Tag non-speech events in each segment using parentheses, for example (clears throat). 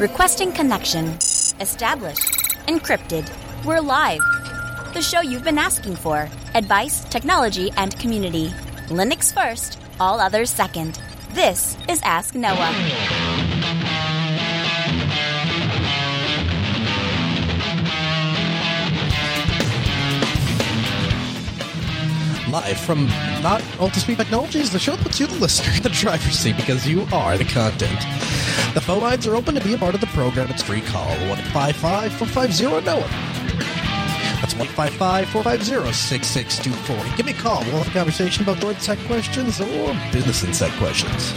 Requesting connection. Established. Encrypted. We're live. The show you've been asking for. Advice, technology, and community. Linux first, all others second. This is Ask Noah. Live from not Altispeed Technologies, the show puts you, the listener, (laughs) in the driver's seat because you are the content. The phone lines are open to be a part of the program. It's free call 155 450 NOAH. That's 155 450 6624. Give me a call. We'll have a conversation about North Tech questions or business insight questions.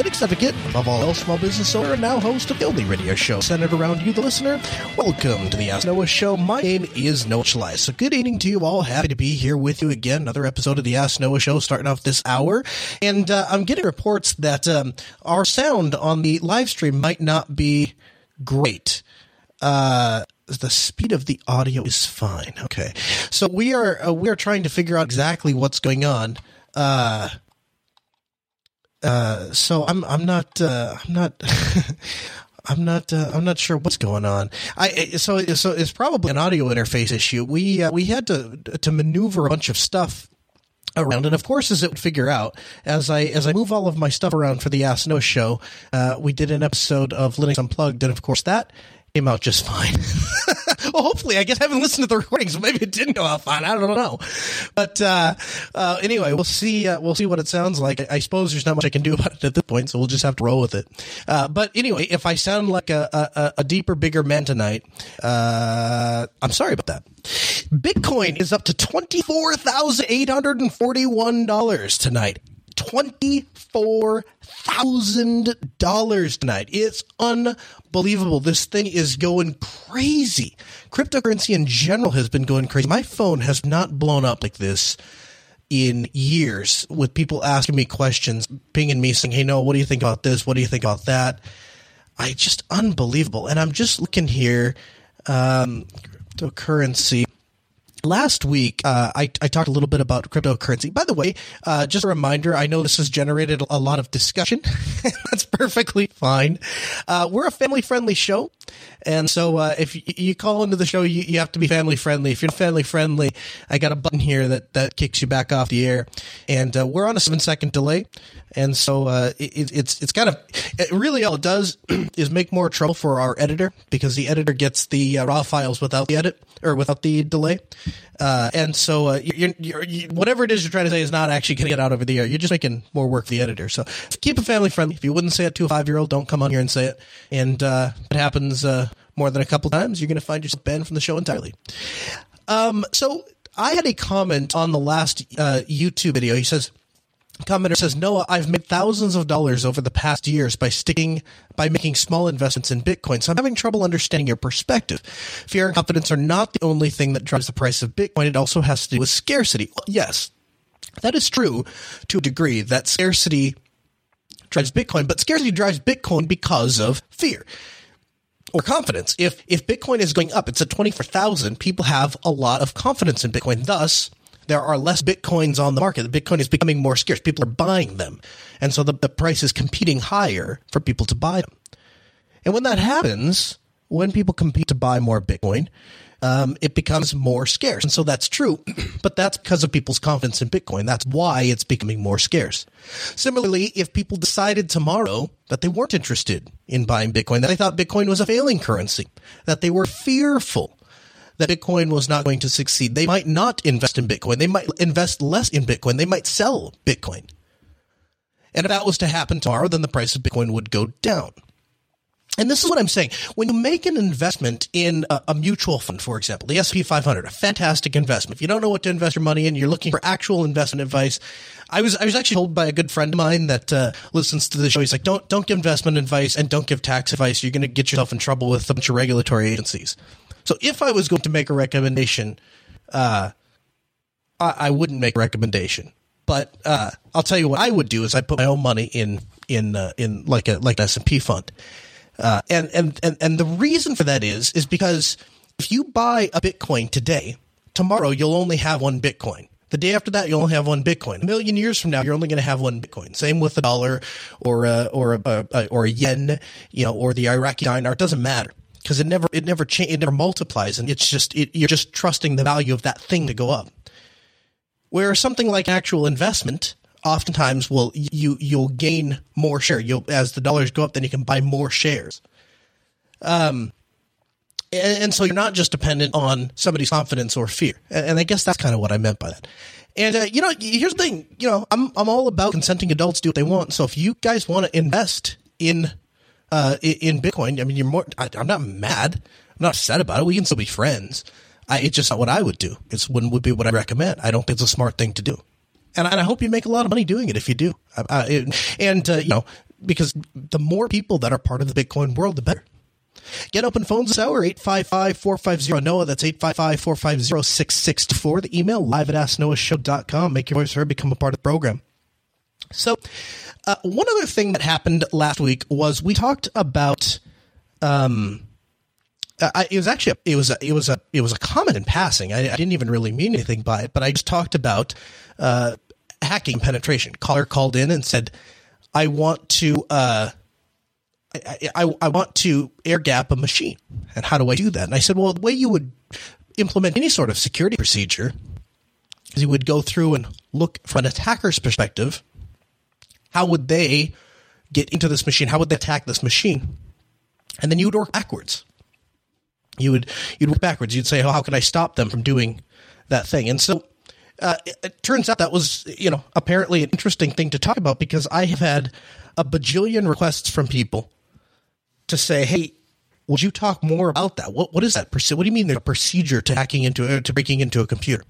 Linux advocate, above all else, small business owner, and now host of the only radio show centered around you, the listener. Welcome to the Ask Noah Show. My name is Noah Chelliah. So good evening to you all. Happy to be here with you again. Another episode of the Ask Noah Show starting off this hour. And uh, I'm getting reports that um, our sound on the live stream might not be great. Uh, the speed of the audio is fine. Okay. So we are, uh, we are trying to figure out exactly what's going on. Uh, uh, so I'm I'm not uh, I'm not (laughs) I'm not uh, I'm not sure what's going on. I so so it's probably an audio interface issue. We uh, we had to to maneuver a bunch of stuff around and of course as it would figure out as i as i move all of my stuff around for the ask Noah show uh, we did an episode of linux unplugged and of course that came out just fine. (laughs) well, hopefully, I guess I haven't listened to the recordings, maybe it didn't go out fine. I don't know. But uh, uh, anyway, we'll see. Uh, we'll see what it sounds like. I, I, suppose there's not much I can do (laughs) about it at this point, so we'll just have to roll with it. Uh, but anyway, if I sound like a, a, a deeper, bigger man tonight, uh, I'm sorry about that. Bitcoin is up to twenty four thousand eight hundred and forty one dollars tonight. Twenty-four thousand dollars tonight. It's unbelievable. This thing is going crazy. Cryptocurrency in general has been going crazy. My phone has not blown up like this in years with people asking me questions, pinging me saying, Hey, no, what do you think about this? What do you think about that? I just unbelievable. And I'm just looking here, um, cryptocurrency last week uh, I, I, talked a little bit about cryptocurrency. By the way uh, just a reminder i know this has generated a lot of discussion. (laughs) That's perfectly fine. Uh, we're a family friendly show and so uh, if you call into the show you, you, have to be family friendly if you're family friendly i got a button here that, that kicks you back off the air. And uh, we're on a seven second delay and so uh, it, it's it's kind of it really all it does (clears throat) is make more trouble for our editor because the editor gets the raw files without the edit or without the delay uh, and so uh, you're, you're, you, whatever it is you're trying to say is not actually going to get out over the air. You're just making more work for the editor. So keep it family friendly. If you wouldn't say it to a five year old, don't come on here and say it. And uh, it happens uh, more than a couple times, you're going to find yourself banned from the show entirely. Um, so I had a comment on the last uh, YouTube video. He says, commenter says, Noah, I've made thousands of dollars over the past years by sticking, by making small investments in Bitcoin. So I'm having trouble understanding your perspective. Fear and confidence are not the only thing that drives the price of Bitcoin. It also has to do with scarcity. Well, yes, that is true to a degree that scarcity drives Bitcoin, but scarcity drives Bitcoin because of fear or confidence. If, if Bitcoin is going up, it's at 24,000, people have a lot of confidence in Bitcoin. Thus, there are less bitcoins on the market. The bitcoin is becoming more scarce. People are buying them. And so the, the price is competing higher for people to buy them. And when that happens, when people compete to buy more bitcoin, um, it becomes more scarce. And so that's true, (clears throat) but that's because of people's confidence in Bitcoin. That's why it's becoming more scarce. Similarly, if people decided tomorrow that they weren't interested in buying Bitcoin, that they thought Bitcoin was a failing currency, that they were fearful that Bitcoin was not going to succeed. They might not invest in Bitcoin. They might invest less in Bitcoin. They might sell Bitcoin. And if that was to happen tomorrow, then the price of Bitcoin would go down. And this is what I'm saying. When you make an investment in a, a, mutual fund, for example, the S&P 500, a fantastic investment. If you don't know what to invest your money in, you're looking for actual investment advice. I was I was actually told by a good friend of mine that uh, listens to the show. He's like, don't don't give investment advice and don't give tax advice. You're going to get yourself in trouble with a bunch of regulatory agencies. So if I was going to make a recommendation, uh, I, I, wouldn't make a recommendation. But uh, I'll tell you what I would do is I put my own money in in uh, in like a like an S and P fund, uh, and and and and the reason for that is is because if you buy a Bitcoin today, tomorrow you'll only have one Bitcoin. The day after that, you'll only have one Bitcoin. A million years from now, you're only going to have one Bitcoin. Same with the dollar or a, or a, a, or a yen, you know, or the Iraqi dinar. It doesn't matter because it never it never cha- it never multiplies, and it's just it, you're just trusting the value of that thing to go up. Where something like actual investment, oftentimes will you you'll gain more share. You'll as the dollars go up, then you can buy more shares. Um, and, and so you're not just dependent on somebody's confidence or fear. And, and I guess that's kind of what I meant by that. And uh, you know, here's the thing. You know, I'm I'm all about consenting adults do what they want. So if you guys want to invest in uh, in Bitcoin, I mean, you're more. I, am not mad. I'm not upset about it. We can still be friends. I, it's just not what I would do. It's wouldn't would be what I recommend. I don't think it's a smart thing to do, and, and I hope you make a lot of money doing it if you do. Uh, it, and uh, you know, because the more people that are part of the Bitcoin world, the better. Get open phones this hour, 855-450-NOAH. That's 855-450-6624. The email, live at asknoahshow.com. Make your voice heard, become a part of the program. So, uh, one other thing that happened last week was we talked about, um, it was actually a, it was a, it was a it was a comment in passing. I, I, didn't even really mean anything by it, but I just talked about uh, hacking penetration. Caller called in and said, "I want to uh, I, I, I want to air gap a machine, and how do I do that?" And I said, "Well, the way you would implement any sort of security procedure is you would go through and look from an attacker's perspective. How would they get into this machine? How would they attack this machine?" And then you would work backwards you would you'd work backwards. You'd say, "Oh, how can I stop them from doing that thing?" And so uh, it, it, turns out that was you know apparently an interesting thing to talk about because I have had a bajillion requests from people to say, "Hey, would you talk more about that? What what is that? Procedure? What do you mean a procedure to hacking into to breaking into a computer?"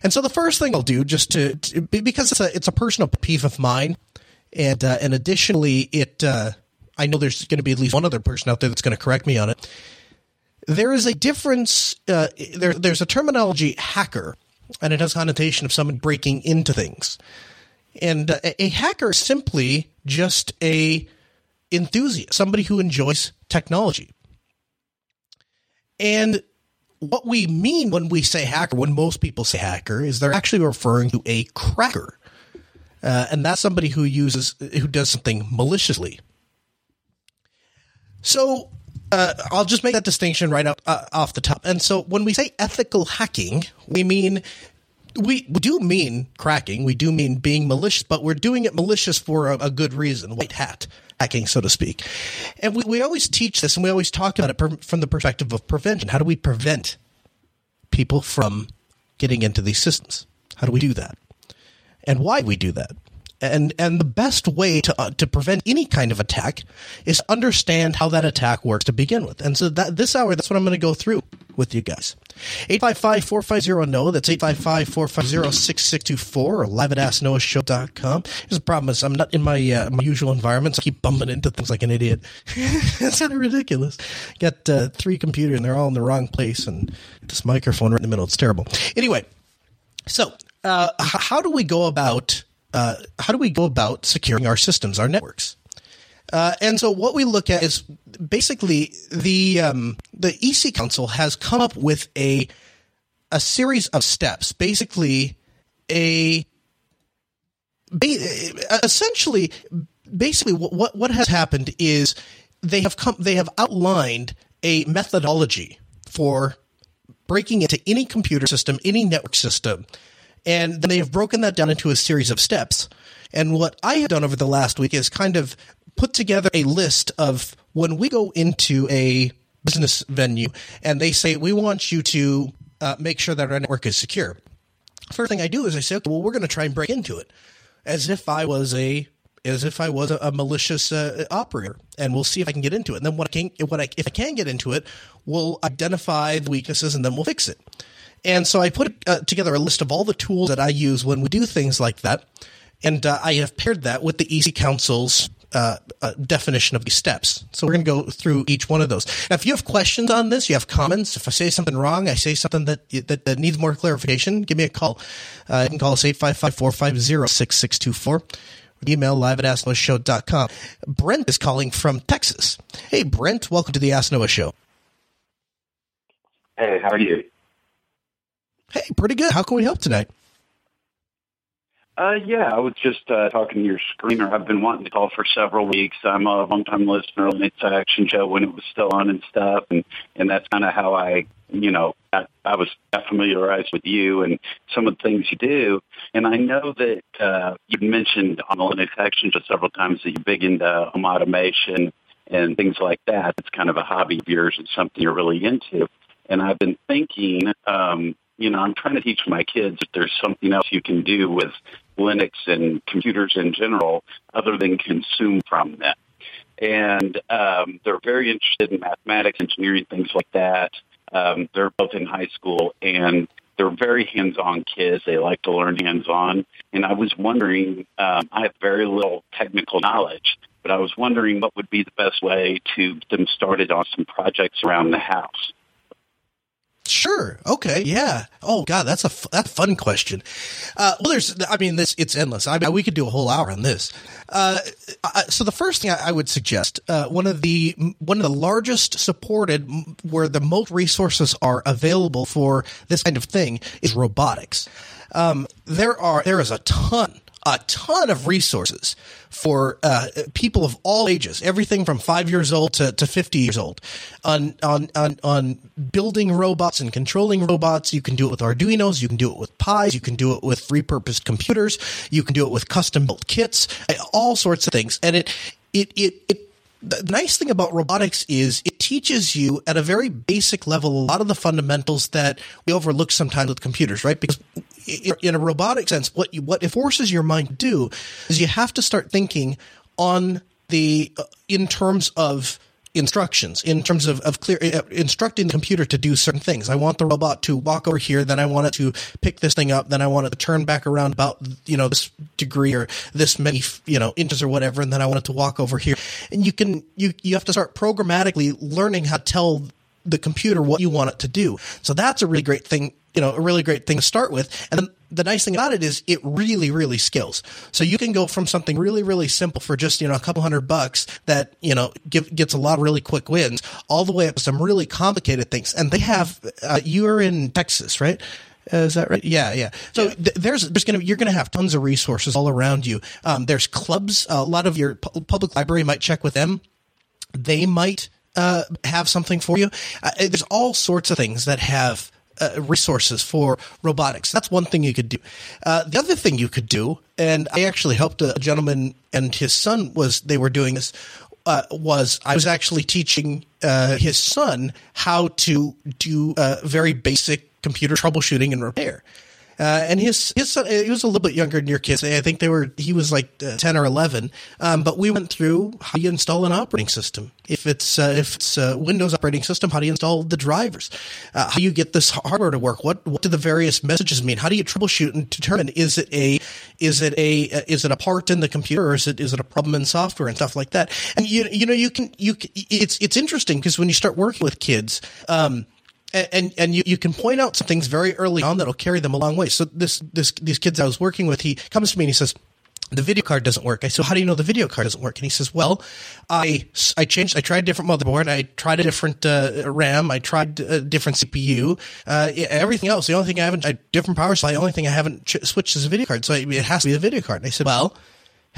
And so the first thing I'll do, just to, to because it's a it's a personal peeve of mine, and uh, and additionally, it uh, I know there's going to be at least one other person out there that's going to correct me on it there is a difference. Uh, there, there's a terminology hacker, and it has connotation of someone breaking into things. And uh, a hacker is simply just a enthusiast, somebody who enjoys technology. And what we mean when we say hacker, when most people say hacker, is they're actually referring to a cracker. Uh, and that's somebody who uses, who does something maliciously. So uh, I'll just make that distinction right uh, off the top. And so when we say ethical hacking, we mean we, we do mean cracking. We do mean being malicious, but we're doing it malicious for a, a good reason, white hat hacking, so to speak. And we, we always teach this and we always talk about it per, from the perspective of prevention. How do we prevent people from getting into these systems? How do we do that? And why we do that? and and the best way to uh, to prevent any kind of attack is understand how that attack works to begin with. And so that this hour, that's what I'm going to go through with you guys. 855-450-NO. That's 855-450-6624 or live at asknoahshow.com. Here's the problem is I'm not in my, uh, my usual environment, so I keep bumping into things like an idiot. (laughs) it's kind of ridiculous. Got uh, three computers and they're all in the wrong place and this microphone right in the middle. It's terrible. Anyway, so uh, how do we go about uh, how do we go about securing our systems, our networks? Uh, and so what we look at is basically the um, the EC Council has come up with a a series of steps, basically a essentially basically what what has happened is they have come they have outlined a methodology for breaking into any computer system, any network system, and they have broken that down into a series of steps. And what I have done over the last week is kind of put together a list of when we go into a business venue and they say, we want you to uh, make sure that our network is secure. First thing I do is I say, okay, well, we're going to try and break into it as if I was a as if I was a, a malicious uh, operator, and we'll see if I can get into it. And then what I can, when I, if I can get into it, we'll identify the weaknesses and then we'll fix it. And so I put uh, together a list of all the tools that I use when we do things like that. And uh, I have paired that with the EC Council's uh, uh, definition of these steps. So we're going to go through each one of those. Now, if you have questions on this, you have comments. If I say something wrong, I say something that that, that needs more clarification, give me a call. Uh, you can call us 855-450-6624. Email live at asknoahshow.com. Brent is calling from Texas. Hey, Brent, welcome to the Ask Noah Show. Hey, how are you? Hey, pretty good. How can we help tonight? Uh, yeah, I was just uh, talking to your screener. I've been wanting to call for several weeks. I'm a long-time listener of Linux Action Show when it was still on and stuff, and and that's kind of how I, you know, I, I was familiarized with you and some of the things you do. And I know that uh, you mentioned on the Linux Action Show several times that you're big into home automation and things like that. It's kind of a hobby of yours and something you're really into. And I've been thinking, um, you know, I'm trying to teach my kids if there's something else you can do with Linux and computers in general other than consume from them. And um, they're very interested in mathematics, engineering, things like that. Um, they're both in high school and they're very hands-on kids. They like to learn hands-on. And I was wondering, um, I have very little technical knowledge, but I was wondering what would be the best way to get them started on some projects around the house. Sure. Okay. Yeah. Oh God, that's a that's a fun question. Uh, well, there's. I mean, this it's endless. I mean, we could do a whole hour on this. Uh, so the first thing I, I would suggest, uh, one of the one of the largest supported, where the most resources are available for this kind of thing, is robotics. Um, there are there is a ton a ton of resources for uh, people of all ages, everything from five years old to, to 50 years old, on, on, on, on building robots and controlling robots. You can do it with Arduinos, you can do it with Pis, you can do it with repurposed computers, you can do it with custom built kits, all sorts of things. And it, it, it, it the nice thing about robotics is it teaches you at a very basic level a lot of the fundamentals that we overlook sometimes with computers, right? Because in a robotic sense, what you, what it forces your mind to do is you have to start thinking on the uh, in terms of instructions in terms of, of clear uh, instructing the computer to do certain things. I want the robot to walk over here, then I want it to pick this thing up, then I want it to turn back around about you know this degree or this many you know inches or whatever, and then I want it to walk over here. And you can you you have to start programmatically learning how to tell the computer what you want it to do. So that's a really great thing you know, a really great thing to start with. And the nice thing about it is it really, really scales. So you can go from something really, really simple for just, you know, a couple hundred bucks that, you know, give, gets a lot of really quick wins all the way up to some really complicated things. And they have, uh, you are in Texas, right? Uh, is that right? Yeah, yeah. So yeah. Th- there's there's gonna you're gonna have tons of resources all around you. Um, there's clubs. a lot of your pu- public library might check with them. They might uh, have something for you. Uh, there's all sorts of things that have uh, resources for robotics. That's one thing you could do. Uh, the other thing you could do, and I actually helped a gentleman and his son was they were doing this. Uh, was I was actually teaching uh, his son how to do uh, very basic computer troubleshooting and repair. Uh, and his his son, he was a little bit younger than your kids. I think they were he was like uh, ten or eleven. Um, but we went through how do you install an operating system. If it's uh, if it's a Windows operating system, how do you install the drivers? Uh, how do you get this hardware to work? What what do the various messages mean? How do you troubleshoot and determine is it a is it a uh, is it a part in the computer or is it is it a problem in software and stuff like that? And you you know you can you it's it's interesting because when you start working with kids. Um, and and you, you can point out some things very early on that'll carry them a long way. So this this these kids I was working with, he comes to me and he says, the video card doesn't work. I said, how do you know the video card doesn't work? And he says, well, I, I changed, I tried a different motherboard. I tried a different, uh, RAM. I tried a different CPU. Uh, everything else. The only thing I haven't, I, different power supply. The only thing I haven't ch- switched is a video card. So it has to be the video card. And I said, well,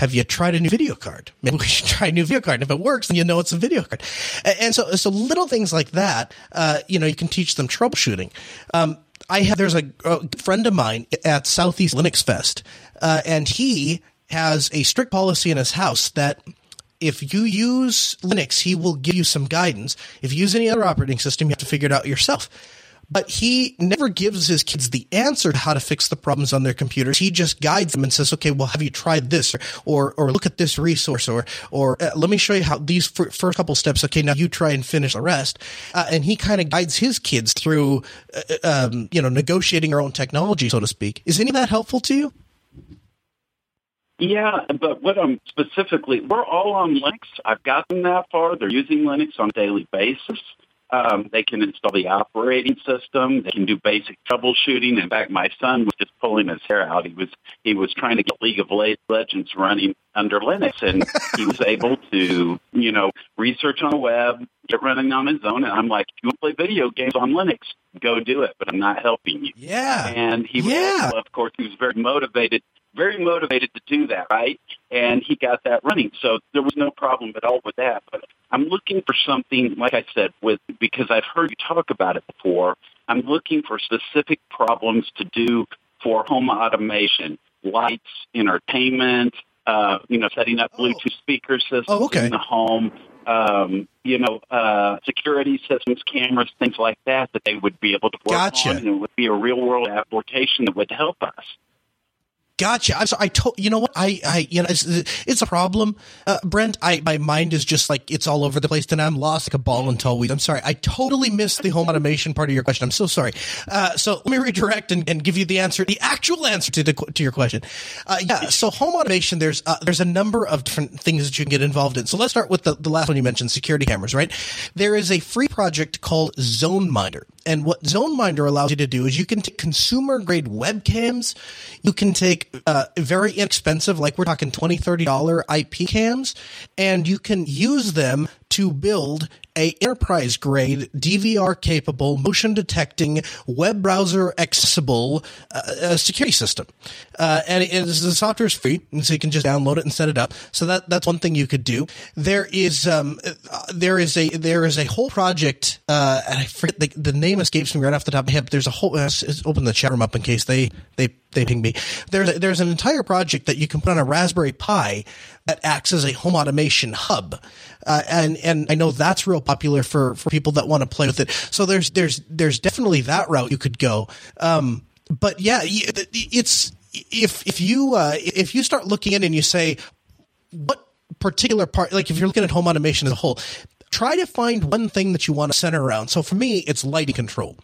have you tried a new video card? (laughs) Maybe we should try a new video card. And if it works, then you know it's a video card. And so, so little things like that, uh, you know, you can teach them troubleshooting. Um, I have, there's a, a, friend of mine at Southeast Linux Fest, uh, and he has a strict policy in his house that if you use Linux, he will give you some guidance. If you use any other operating system, you have to figure it out yourself but he never gives his kids the answer to how to fix the problems on their computers. He just guides them and says, okay, well, have you tried this or, or, or look at this resource or, or uh, let me show you how these f- first couple steps. Okay. Now you try and finish the rest. Uh, and he kind of guides his kids through, uh, um, you know, negotiating our own technology, so to speak. Is any of that helpful to you? Yeah, but what I'm specifically, we're all on Linux. I've gotten that far. They're using Linux on a daily basis. Um, they can install the operating system. They can do basic troubleshooting. In fact, my son was just pulling his hair out. He was he was trying to get League of Legends running under Linux. And he was able to, you know, research on the web, get running on his own. And I'm like, if you want to play video games on Linux, go do it, but I'm not helping you. Yeah. And he was, Yeah. also, of course, he was very motivated, very motivated to do that, right? And he got that running. So there was no problem at all with that. But I'm looking for something, like I said, with because I've heard you talk about it before. I'm looking for specific problems to do for home automation, lights, entertainment, uh, you know, setting up Oh. Bluetooth speaker systems Oh, okay. in the home, um, you know, uh, security systems, cameras, things like that, that they would be able to work Gotcha. on, and it would be a real world application that would help us. Gotcha. I'm sorry. I told you know what I I you know it's, it's a problem, uh, Brent. I my mind is just like it's all over the place, and I'm lost like a ball in tumbleweed. I'm sorry. I totally missed the home automation part of your question. I'm so sorry. Uh, so let me redirect and, and give you the answer, the actual answer to the to your question. Uh, yeah. So home automation, there's uh, there's a number of different things that you can get involved in. So let's start with the, the last one you mentioned, security cameras. Right. There is a free project called ZoneMinder. And what ZoneMinder allows you to do is you can take consumer grade webcams, you can take uh, very inexpensive, like we're talking $20, $30 IP cams, and you can use them to build a enterprise grade DVR capable motion detecting web browser accessible uh, uh, security system. Uh, and it is, the software is free, and so you can just download it and set it up. So that that's one thing you could do. There is um, uh, there is a there is a whole project. Uh, and I forget the, the name escapes me right off the top of my head. There's a whole. Uh, open the chat room up in case they they they ping me. There's there's an entire project that you can put on a Raspberry Pi that acts as a home automation hub, uh, and and I know that's real popular for for people that want to play with it. So there's there's there's definitely that route you could go. Um, but yeah, it's if if you uh, if you start looking in and you say what particular part like if you're looking at home automation as a whole try to find one thing that you want to center around so for me it's lighting control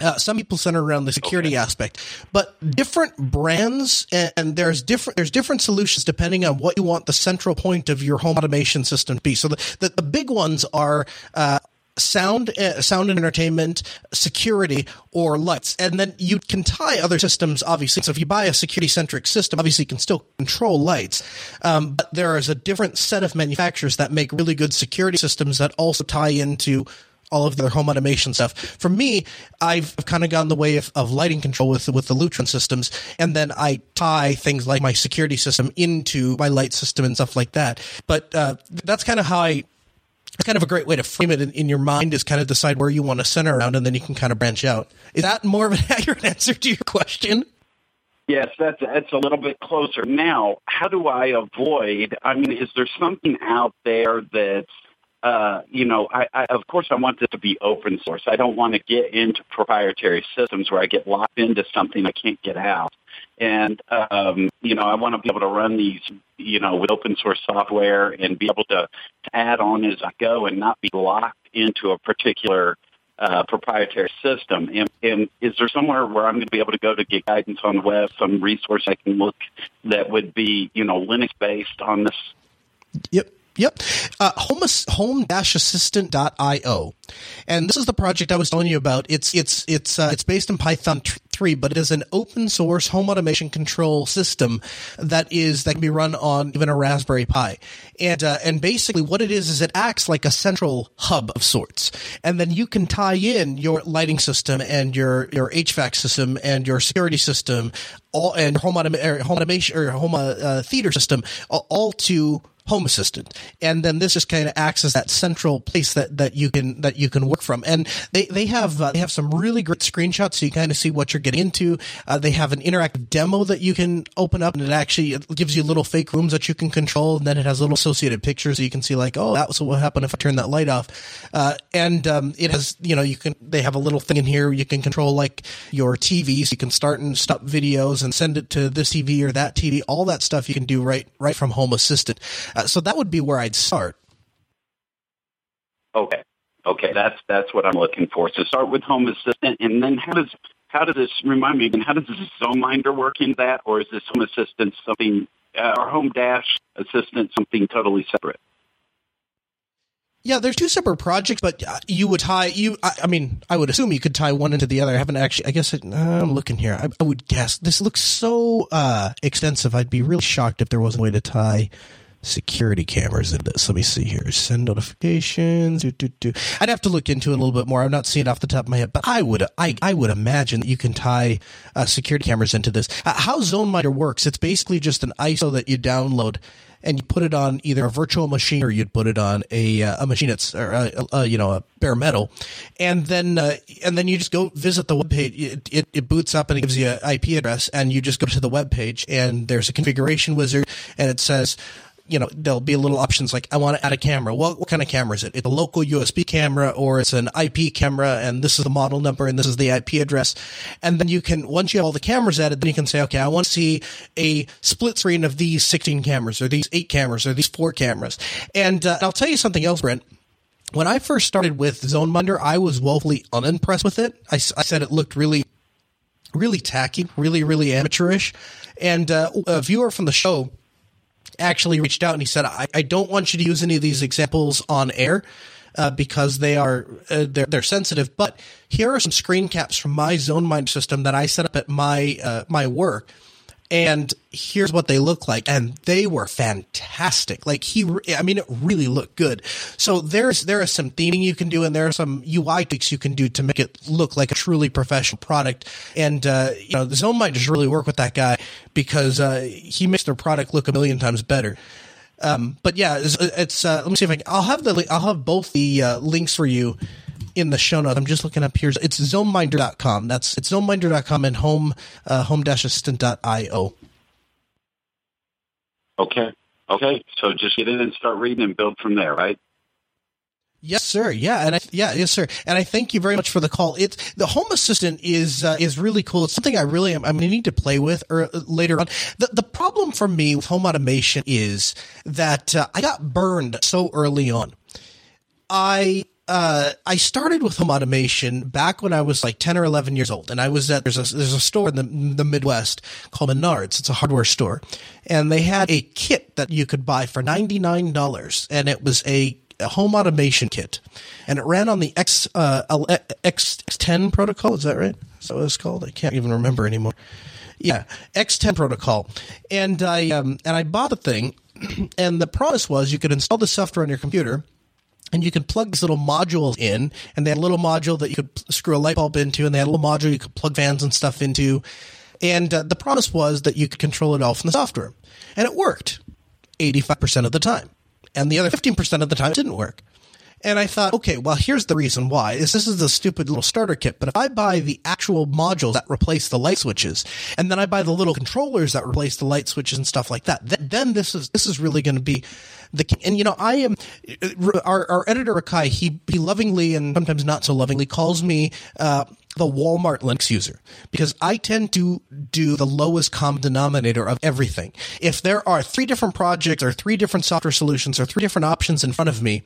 uh, some people center around the security aspect, but different brands and, and there's different there's different solutions depending on what you want the central point of your home automation system to be. So the the, the big ones are. Uh, Sound, uh, sound and entertainment, security, or lights, and then you can tie other systems. Obviously, so if you buy a security-centric system, obviously you can still control lights. Um, but there is a different set of manufacturers that make really good security systems that also tie into all of their home automation stuff. For me, I've kind of gone the way of, of lighting control with with the Lutron systems, and then I tie things like my security system into my light system and stuff like that. But uh, that's kind of how I. It's kind of a great way to frame it in, in your mind is kind of decide where you want to center around, and then you can kind of branch out. Is that more of an (laughs) accurate answer to your question? Yes, that's that's a little bit closer. Now, how do I avoid? I mean, is there something out there that's uh, you know, I, I, of course, I want this to be open source. I don't want to get into proprietary systems where I get locked into something I can't get out. And, um, you know, I want to be able to run these, you know, with open source software and be able to, to add on as I go and not be locked into a particular uh, proprietary system. And, and is there somewhere where I'm going to be able to go to get guidance on the web, some resource I can look that would be, you know, Linux based on this Yep. Yep. Uh, home, home-assistant.io. And this is the project I was telling you about. It's, it's, it's, uh, it's based in Python 3, but it is an open source home automation control system that is, that can be run on even a Raspberry Pi. And, uh, and basically what it is, is it acts like a central hub of sorts. And then you can tie in your lighting system and your, your HVAC system and your security system all, and home, autom- home automation or home, uh, uh, theater system all to Home Assistant, and then this just kind of acts as that central place that, that you can that you can work from. And they they have uh, they have some really great screenshots, so you kind of see what you're getting into. Uh, they have an interactive demo that you can open up, and it actually gives you little fake rooms that you can control, and then it has little associated pictures, so you can see like, oh, that was what happened if I turn that light off. Uh, and um, it has you know you can they have a little thing in here you can control like your TVs, you can start and stop videos and send it to this TV or that TV, all that stuff you can do right right from Home Assistant. Uh, so that would be where I'd start. Okay. Okay, that's that's what I'm looking for. So start with Home Assistant, and then how does how does this remind me again? How does this ZoneMinder work in that, or is this Home Assistant something uh, or Home Dash Assistant something totally separate? Yeah, there's two separate projects, but uh, you would tie you. I, I, mean, I would assume you could tie one into the other. I haven't actually. I guess it, uh, I'm looking here. I, I, would guess this looks so uh, extensive. I'd be really shocked if there wasn't a way to tie security cameras into this. Let me see here. Send notifications. I'd have to look into it a little bit more. I'm not seeing off the top of my head, but I would. I I would imagine that you can tie uh, security cameras into this. Uh, how ZoneMinder works? It's basically just an ISO that you download and you put it on either a virtual machine or you'd put it on a uh, a machine that's or a, uh, uh, you know a bare metal, and then uh, and then you just go visit the web page. It, it, it, boots up and it gives you an IP address, and you just go to the web page, and there's a configuration wizard, and it says you know, there'll be little options like I want to add a camera. Well, what kind of camera is it? It's a local USB camera or it's an IP camera and this is the model number and this is the IP address. And then you can, once you have all the cameras added, then you can say, okay, I want to see a split screen of these 16 cameras or these eight cameras or these four cameras. And uh, I'll tell you something else, Brent when I first started with ZoneMinder, I was woefully unimpressed with it. I, I, said it looked really, really tacky, really, really amateurish. And uh, a viewer from the show actually reached out and he said, I, I don't want you to use any of these examples on air. Uh, because they are uh, they're, they're sensitive. But here are some screen caps from my ZoneMinder system that I set up at my uh, my work and here's what they look like. And they were fantastic. Like he i mean it really looked good. So there's there is some theming you can do and there are some ui tweaks you can do to make it look like a truly professional product. And uh, you know the ZoneMinder just really work with that guy because uh, he makes their product look a million times better. Um, but yeah it's, it's uh, let me see if i can i'll have the i'll have both the uh, links for you in the show notes. I'm just looking up here. It's zoneminder.com. That's it's zoneminder.com and home uh, home-assistant.io. Okay. Okay. So just get in and start reading and build from there, right? Yes, sir. Yeah, and I, yeah, yes, sir. And I thank you very much for the call. It's the Home Assistant is uh, is really cool. It's something I really am. I'm going to need to play with or uh, later on. The the problem for me with home automation is that uh, I got burned so early on. I uh, I started with home automation back when I was like 10 or 11 years old. And I was at, there's a, there's a store in the, the Midwest called Menards. It's a hardware store. And they had a kit that you could buy for $99. And it was a, a home automation kit. And it ran on the X, uh, X10 protocol. Is that right? Is that what it's called? I can't even remember anymore. Yeah. X10 protocol. And I, um, and I bought the thing. (clears throat) And the promise was you could install the software on your computer and you could plug these little modules in, and they had a little module that you could screw a light bulb into, and they had a little module you could plug fans and stuff into. And uh, the promise was that you could control it all from the software. And it worked 85% of the time. And the other 15% of the time it didn't work. And I thought, okay, well, here's the reason why. Is this is a stupid little starter kit, but if I buy the actual modules that replace the light switches, and then I buy the little controllers that replace the light switches and stuff like that, th- then this is this is really going to be the and you know I am our our editor Akai he he lovingly and sometimes not so lovingly calls me uh, the Walmart Linux user because I tend to do the lowest common denominator of everything. If there are three different projects or three different software solutions or three different options in front of me,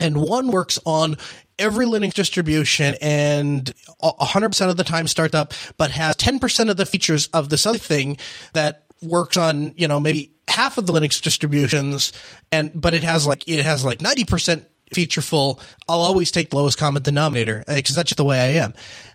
and one works on every Linux distribution and 100% of the time starts up, but has 10% of the features of this other thing that works on, you know, maybe half of the Linux distributions and, but it has like, it has like 90% featureful. I'll always take the lowest common denominator eh, because that's just the way I am.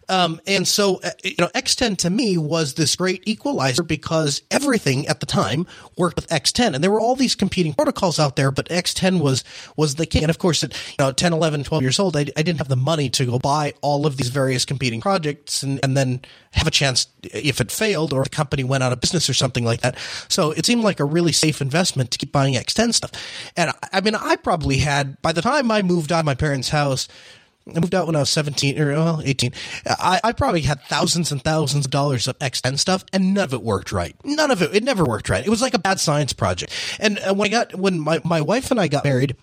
Um, and so, uh, you know, X10 to me was this great equalizer because everything at the time worked with X10 and there were all these competing protocols out there, but X10 was, was the king. And of course, at, you know, 10, 11, 12 years old, I, I didn't have the money to go buy all of these various competing projects and, and then have a chance if it failed or the company went out of business or something like that. So it seemed like a really safe investment to keep buying X10 stuff. And I mean, I probably had, by the time I moved out of my parents' house, I moved out when I was 17 or well, 18. I, I probably had thousands and thousands of dollars of X10 stuff and none of it worked right. None of it. It never worked right. It was like a bad science project. And uh, when I got, when my, my wife and I got married,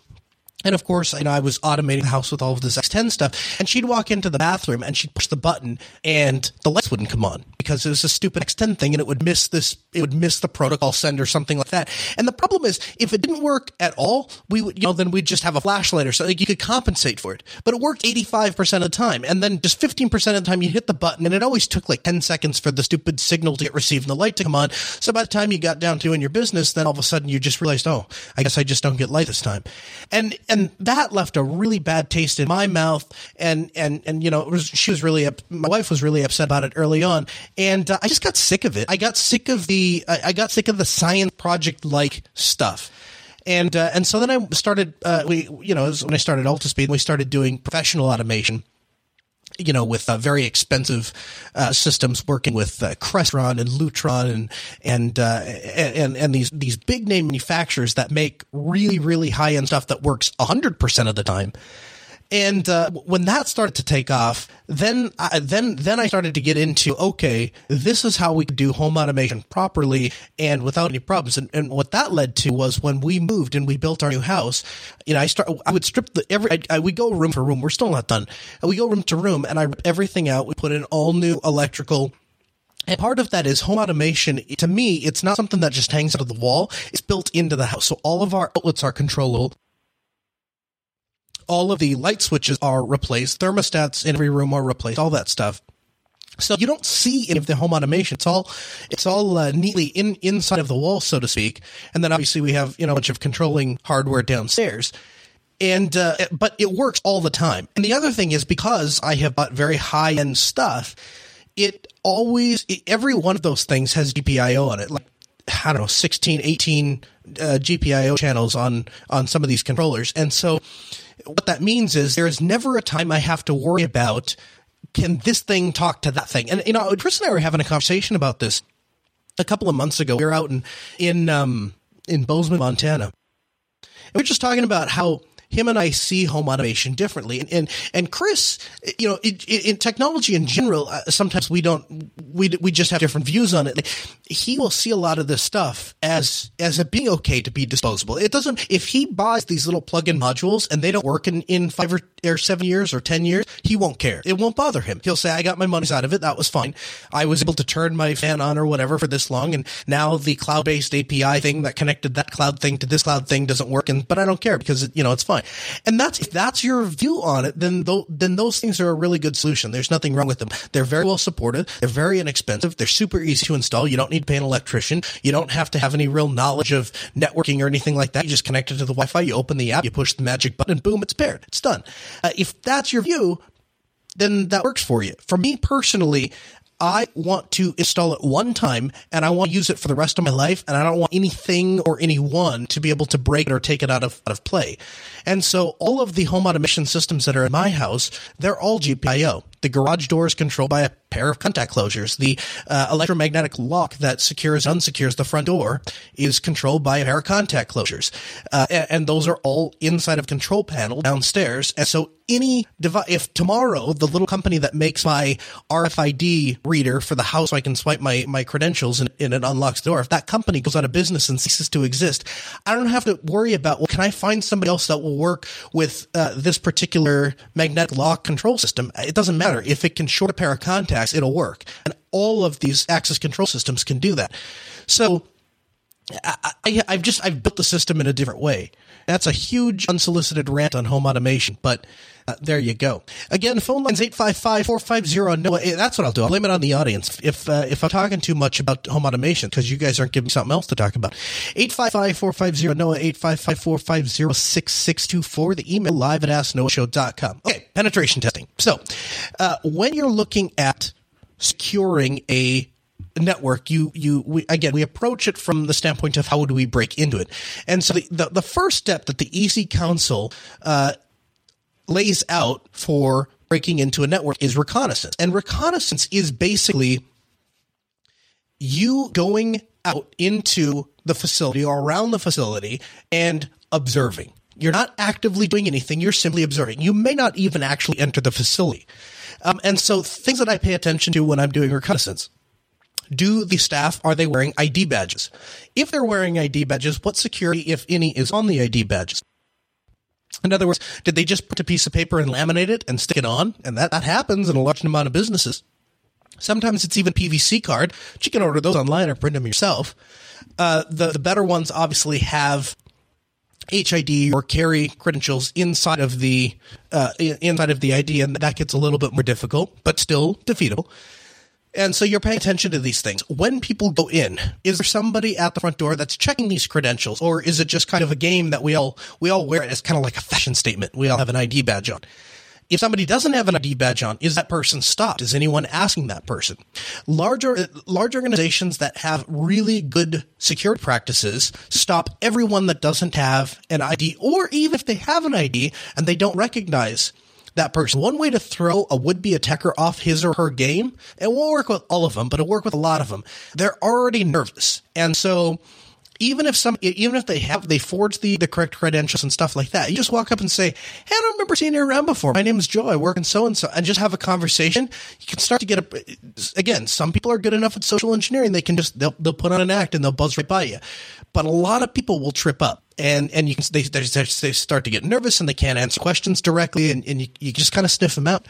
and of course, you know, I was automating the house with all of this X10 stuff. And she'd walk into the bathroom and she'd push the button and the lights wouldn't come on because it was a stupid X10 thing and it would miss this, it would miss the protocol send or something like that. And the problem is if it didn't work at all, we would, you know, then we'd just have a flashlight or something. You could compensate for it, but it worked 85% of the time. And then just 15% of the time you hit the button and it always took like 10 seconds for the stupid signal to get received and the light to come on. So by the time you got down to in your business, then all of a sudden you just realized, oh, I guess I just don't get light this time. And, and that left a really bad taste in my mouth. And, and, and, you know, was, she was really, my wife was really upset about it early on. And uh, I just got sick of it. I got sick of the, I got sick of the science project like stuff and uh, and so then I started. Uh, we you know when I started Altispeed, we started doing professional automation. You know, with uh, very expensive uh, systems, working with uh, Crestron and Lutron and and, uh, and and these these big name manufacturers that make really really high end stuff that works hundred percent of the time. And uh, when that started to take off, then I, then then I started to get into okay, this is how we could do home automation properly and without any problems. And, and what that led to was when we moved and we built our new house. You know, I start I would strip the every I, I, we go room for room. We're still not done. We go room to room, and I rip everything out. We put in all new electrical. And part of that is home automation. To me, it's not something that just hangs out of the wall. It's built into the house. So all of our outlets are controllable all of the light switches are replaced, thermostats in every room are replaced, all that stuff. So you don't see any of the home automation. It's all, it's all uh, neatly in inside of the wall, so to speak. And then obviously we have you know a bunch of controlling hardware downstairs. And uh, but it works all the time. And the other thing is because I have bought very high end stuff, it always every one of those things has GPIO on it. Like I don't know, 16, 18 uh, GPIO channels on on some of these controllers, and so what that means is there is never a time I have to worry about can this thing talk to that thing? And you know, Chris and I were having a conversation about this a couple of months ago. We were out in in um, in Bozeman, Montana, and we are just talking about how him and I see home automation differently. And and, and Chris, you know, in, in technology in general, uh, sometimes we don't we we just have different views on it. He will see a lot of this stuff as as it being okay to be disposable. It doesn't if he buys these little plug-in modules and they don't work in in five or, or seven years or ten years, he won't care. It won't bother him. He'll say, "I got my money's out of it. That was fine. I was able to turn my fan on or whatever for this long, and now the cloud-based API thing that connected that cloud thing to this cloud thing doesn't work, and but I don't care because you know it's fine." And that's, if that's your view on it, then, th- then those things are a really good solution. There's nothing wrong with them. They're very well supported. They're very inexpensive. They're super easy to install. You don't need to pay an electrician. You don't have to have any real knowledge of networking or anything like that. You just connect it to the Wi-Fi. You open the app, you push the magic button, boom, it's paired. It's done. Uh, if that's your view, then that works for you. For me personally, I want to install it one time and I want to use it for the rest of my life and I don't want anything or anyone to be able to break it or take it out of, out of play. And so all of the home automation systems that are in my house, they're all GPIO. The garage door is controlled by a pair of contact closures. The uh, electromagnetic lock that secures and unsecures the front door is controlled by a pair of contact closures. Uh, and, those are all inside of control panel downstairs. And so any device, if tomorrow the little company that makes my RFID reader for the house so I can swipe my, my credentials and, and it unlocks the door, if that company goes out of business and ceases to exist, I don't have to worry about, well, can I find somebody else that will work with uh, this particular magnetic lock control system? It doesn't matter. If it can short a pair of contacts, it'll work. And all of these access control systems can do that. So I, have just I've built the system in a different way. That's a huge unsolicited rant on home automation, but uh, there you go. Again, phone lines 855-450-NOAH. Eh, that's what I'll do. I'll blame it on the audience if uh, if I'm talking too much about home automation because you guys aren't giving me something else to talk about. 855-450-NOAH, 855-450-6624. The email live at asknoahshow.com. Okay, penetration testing. So, uh, when you're looking at securing a network, you you we, again we approach it from the standpoint of how do we break into it, and so the the, the first step that the EC Council uh, lays out for breaking into a network is reconnaissance, and reconnaissance is basically you going out into the facility or around the facility and observing. You're not actively doing anything. You're simply observing. You may not even actually enter the facility. Um, and so things that I pay attention to when I'm doing reconnaissance do the staff, are they wearing ID badges? If they're wearing ID badges, what security, if any, is on the ID badges? In other words, did they just put a piece of paper and laminate it and stick it on? And that, that happens in a large amount of businesses. Sometimes it's even PVC card, but you can order those online or print them yourself. Uh, the the better ones obviously have HID or carry credentials inside of the uh, inside of the ID, and that gets a little bit more difficult, but still defeatable. And so you're paying attention to these things. When people go in, is there somebody at the front door that's checking these credentials, or is it just kind of a game that we all we all wear it as kind of like a fashion statement? We all have an ID badge on. If somebody doesn't have an ID badge on, is that person stopped? Is anyone asking that person? Larger, uh, large organizations that have really good security practices stop everyone that doesn't have an ID, or even if they have an ID and they don't recognize that person. One way to throw a would-be attacker off his or her game, it won't work with all of them, but it'll work with a lot of them. They're already nervous. And so even if some, even if they have, they forge the, the correct credentials and stuff like that, you just walk up and say, Hey, I don't remember seeing you around before. My name is Joe. I work in so and so and just have a conversation. You can start to get a, again, some people are good enough at social engineering. They can just, they'll, they'll put on an act and they'll buzz right by you. But a lot of people will trip up and, and you can, they, they, start to get nervous and they can't answer questions directly and, and you, you just kind of sniff them out.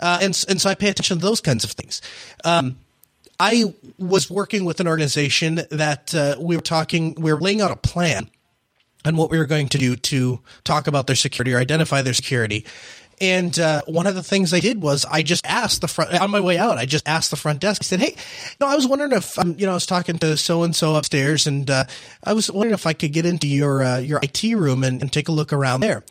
Uh, and, and so I pay attention to those kinds of things. Um, I was working with an organization that uh, we were talking, we were laying out a plan on what we were going to do to talk about their security or identify their security. And uh, one of the things I did was I just asked the front on my way out. I just asked the front desk. I said, "Hey, no, I was wondering if um, you know I was talking to so and so upstairs, and uh, I was wondering if I could get into your uh, your IT room and, and take a look around there."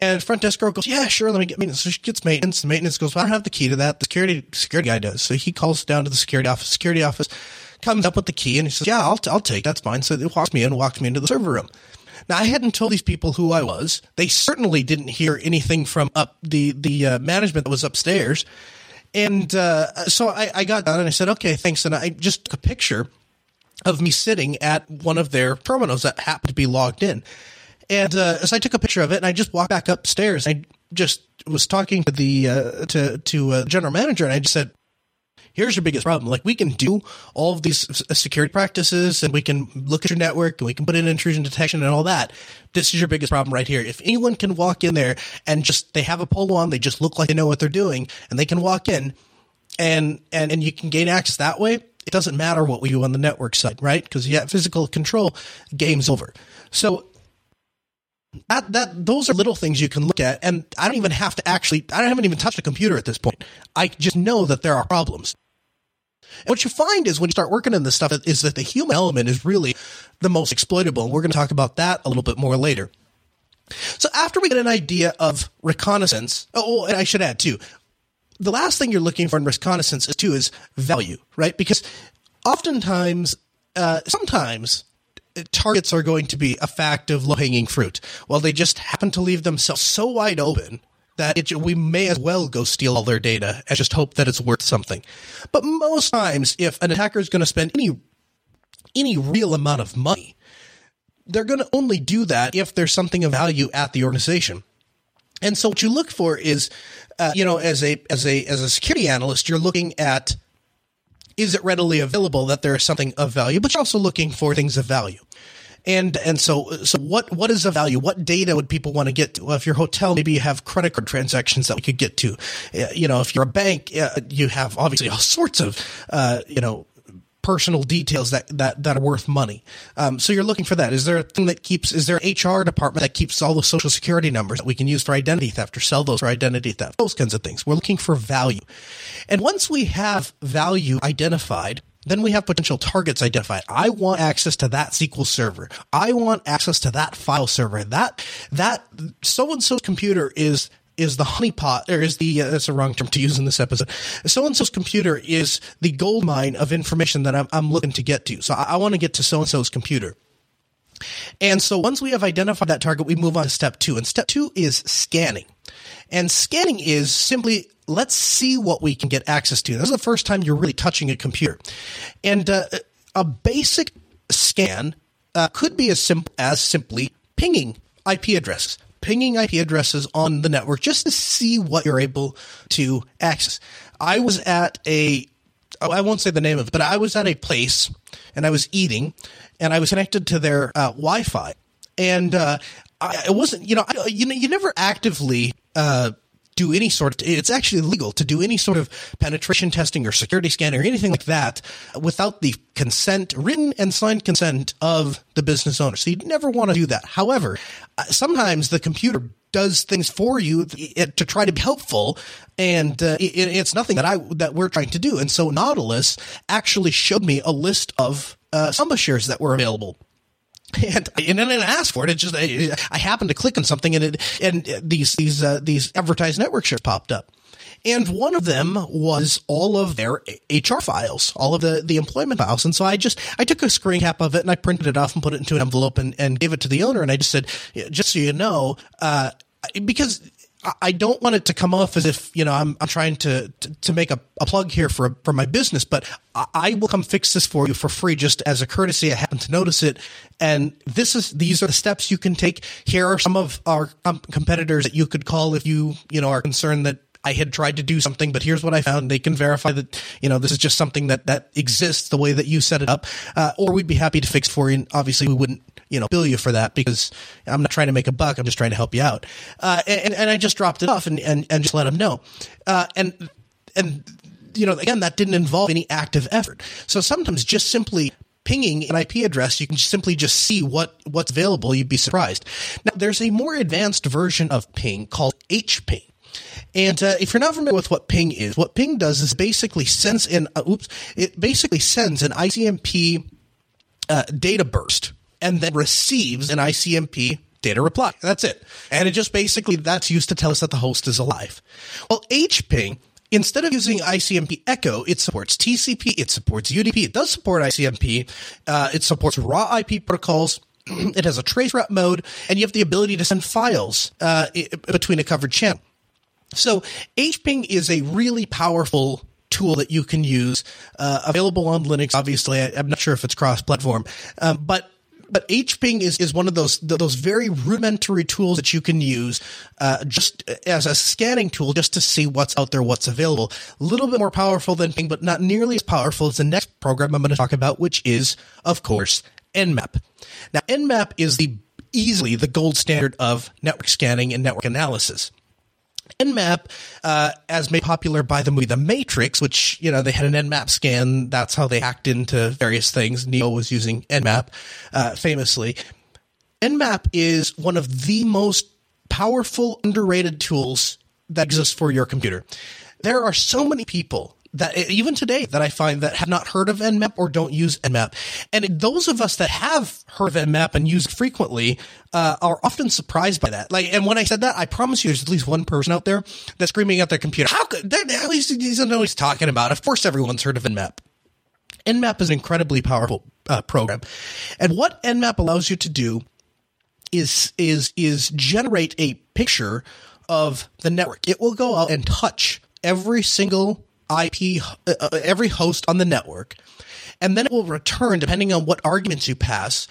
And front desk girl goes, yeah, sure. Let me get maintenance. So she gets maintenance. The maintenance goes, well, I don't have the key to that. The security security guy does. So he calls down to the security office. Security office comes up with the key and he says, yeah, I'll, I'll take. That's fine. So he walks me in, walks me into the server room. Now I hadn't told these people who I was. They certainly didn't hear anything from up the the uh, management that was upstairs. And uh, so I, I got down and I said, okay, thanks. And I just took a picture of me sitting at one of their terminals that happened to be logged in. And uh, so I took a picture of it and I just walked back upstairs. I just was talking to the uh, to to uh, general manager and I just said, "Here's your biggest problem. Like we can do all of these security practices and we can look at your network and we can put in intrusion detection and all that. This is your biggest problem right here. If anyone can walk in there and just they have a polo on, they just look like they know what they're doing, and they can walk in and and and you can gain access that way." It doesn't matter what we do on the network side, right? Because you have physical control, game's over. So that that those are little things you can look at, and I don't even have to actually. I haven't even touched a computer at this point. I just know that there are problems. And what you find is when you start working in this stuff is that the human element is really the most exploitable. And we're going to talk about that a little bit more later. So after we get an idea of reconnaissance, oh, and I should add too, the last thing you're looking for in reconnaissance is too is value, right? Because oftentimes, uh, sometimes targets are going to be a fact of low hanging fruit. Well, they just happen to leave themselves so wide open that it, we may as well go steal all their data and just hope that it's worth something. But most times, if an attacker is going to spend any any real amount of money, they're going to only do that if there's something of value at the organization. And so, what you look for is, uh, you know, as a as a as a security analyst, you're looking at is it readily available that there is something of value, but you're also looking for things of value. And and so so what what is the value? What data would people want to get to? Well, if you're hotel, maybe you have credit card transactions that we could get to. Uh, you know, if you're a bank, uh, you have obviously all sorts of uh, you know personal details that, that, that are worth money. Um, so you're looking for that. Is there a thing that keeps, is there an HR department that keeps all the social security numbers that we can use for identity theft or sell those for identity theft? Those kinds of things. We're looking for value. And once we have value identified, then we have potential targets identified. I want access to that SQL server. I want access to that file server. That, that so and so's computer is is the honeypot, or is the, uh, that's a wrong term to use in this episode. So and so's computer is the gold mine of information that I'm, I'm looking to get to. So I, I want to get to so and so's computer. And so once we have identified that target, we move on to step two. And step two is scanning. And scanning is simply let's see what we can get access to. This is the first time you're really touching a computer. And uh, a basic scan uh, could be as simple as simply pinging IP addresses pinging IP addresses on the network just to see what you're able to access. I was at a, I won't say the name of it, but I was at a place and I was eating and I was connected to their uh, Wi-Fi and uh, I, it wasn't, you know, I, you know, you never actively uh, do any sort of, it's actually illegal to do any sort of penetration testing or security scan or anything like that without the consent, written and signed consent of the business owner. So you'd never want to do that. However, uh, sometimes the computer does things for you to try to be helpful, and uh, it, it's nothing that I that we're trying to do. And so Nautilus actually showed me a list of uh, Samba shares that were available. And, and I didn't ask for it. It just I, I happened to click on something, and it and these these uh, these advertised network shares popped up. And one of them was all of their HR files, all of the, the employment files. And so I just, I took a screen cap of it and I printed it off and put it into an envelope and, and gave it to the owner. And I just said, just so you know, uh, because I don't want it to come off as if you know I'm I'm trying to to, to make a, a plug here for for my business, but I will come fix this for you for free just as a courtesy. I happen to notice it, and this is these are the steps you can take. Here are some of our competitors that you could call if you you know are concerned that I had tried to do something, but here's what I found. They can verify that, you know, this is just something that, that exists the way that you set it up. Uh, or we'd be happy to fix for you. And obviously we wouldn't, you know, bill you for that because I'm not trying to make a buck. I'm just trying to help you out. Uh, and, and I just dropped it off and, and, and just let them know. Uh, and, and, you know, again, that didn't involve any active effort. So sometimes just simply pinging an IP address, you can simply just see what, what's available. You'd be surprised. Now, there's a more advanced version of ping called HPing. And uh, if you're not familiar with what ping is, what ping does is basically sends an uh, oops, it basically sends an ICMP uh, data burst and then receives an ICMP data reply. That's it. And it just basically, that's used to tell us that the host is alive. Well, HPing, instead of using ICMP Echo, it supports TCP, it supports UDP, it does support ICMP, uh, it supports raw IP protocols, (clears throat) it has a traceroute mode, and you have the ability to send files uh, between a covert channel. So HPing is a really powerful tool that you can use, uh, available on Linux. Obviously, I, am not sure if it's cross-platform, um, but but HPing is, is one of those those very rudimentary tools that you can use uh, just as a scanning tool, just to see what's out there, what's available. A little bit more powerful than Ping, but not nearly as powerful as the next program I'm going to talk about, which is, of course, Nmap. Now, Nmap is the easily the gold standard of network scanning and network analysis. Nmap, uh, as made popular by the movie The Matrix, which, you know, they had an Nmap scan. That's how they hacked into various things. Neo was using Nmap, uh, famously. Nmap is one of the most powerful, underrated tools that exists for your computer. There are so many people that even today that I find that have not heard of Nmap or don't use Nmap. And those of us that have heard of Nmap and use it frequently, uh, are often surprised by that. Like, and when I said that, I promise you there's at least one person out there that's screaming at their computer. How could, at least he doesn't know what he's talking about. Of course everyone's heard of Nmap. Nmap is an incredibly powerful uh, program. And what Nmap allows you to do is, is, is generate a picture of the network. It will go out and touch every single IP, uh, uh, every host on the network, and then it will return, depending on what arguments you pass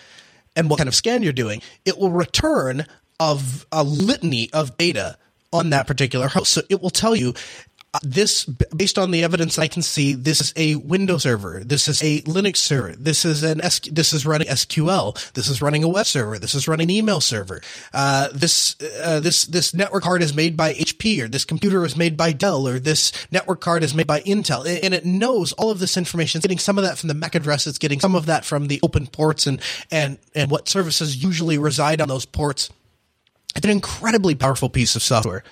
and what kind of scan you're doing, it will return of a litany of data on that particular host. So it will tell you this based on the evidence I can see, this is a Windows server. This is a Linux server. This is an S, this is running SQL. This is running a web server. This is running an email server. Uh, this, uh, this, this network card is made by HP or this computer is made by Dell or this network card is made by Intel. And it knows all of this information. It's getting some of that from the MAC address. It's getting some of that from the open ports and, and, and what services usually reside on those ports. It's an incredibly powerful piece of software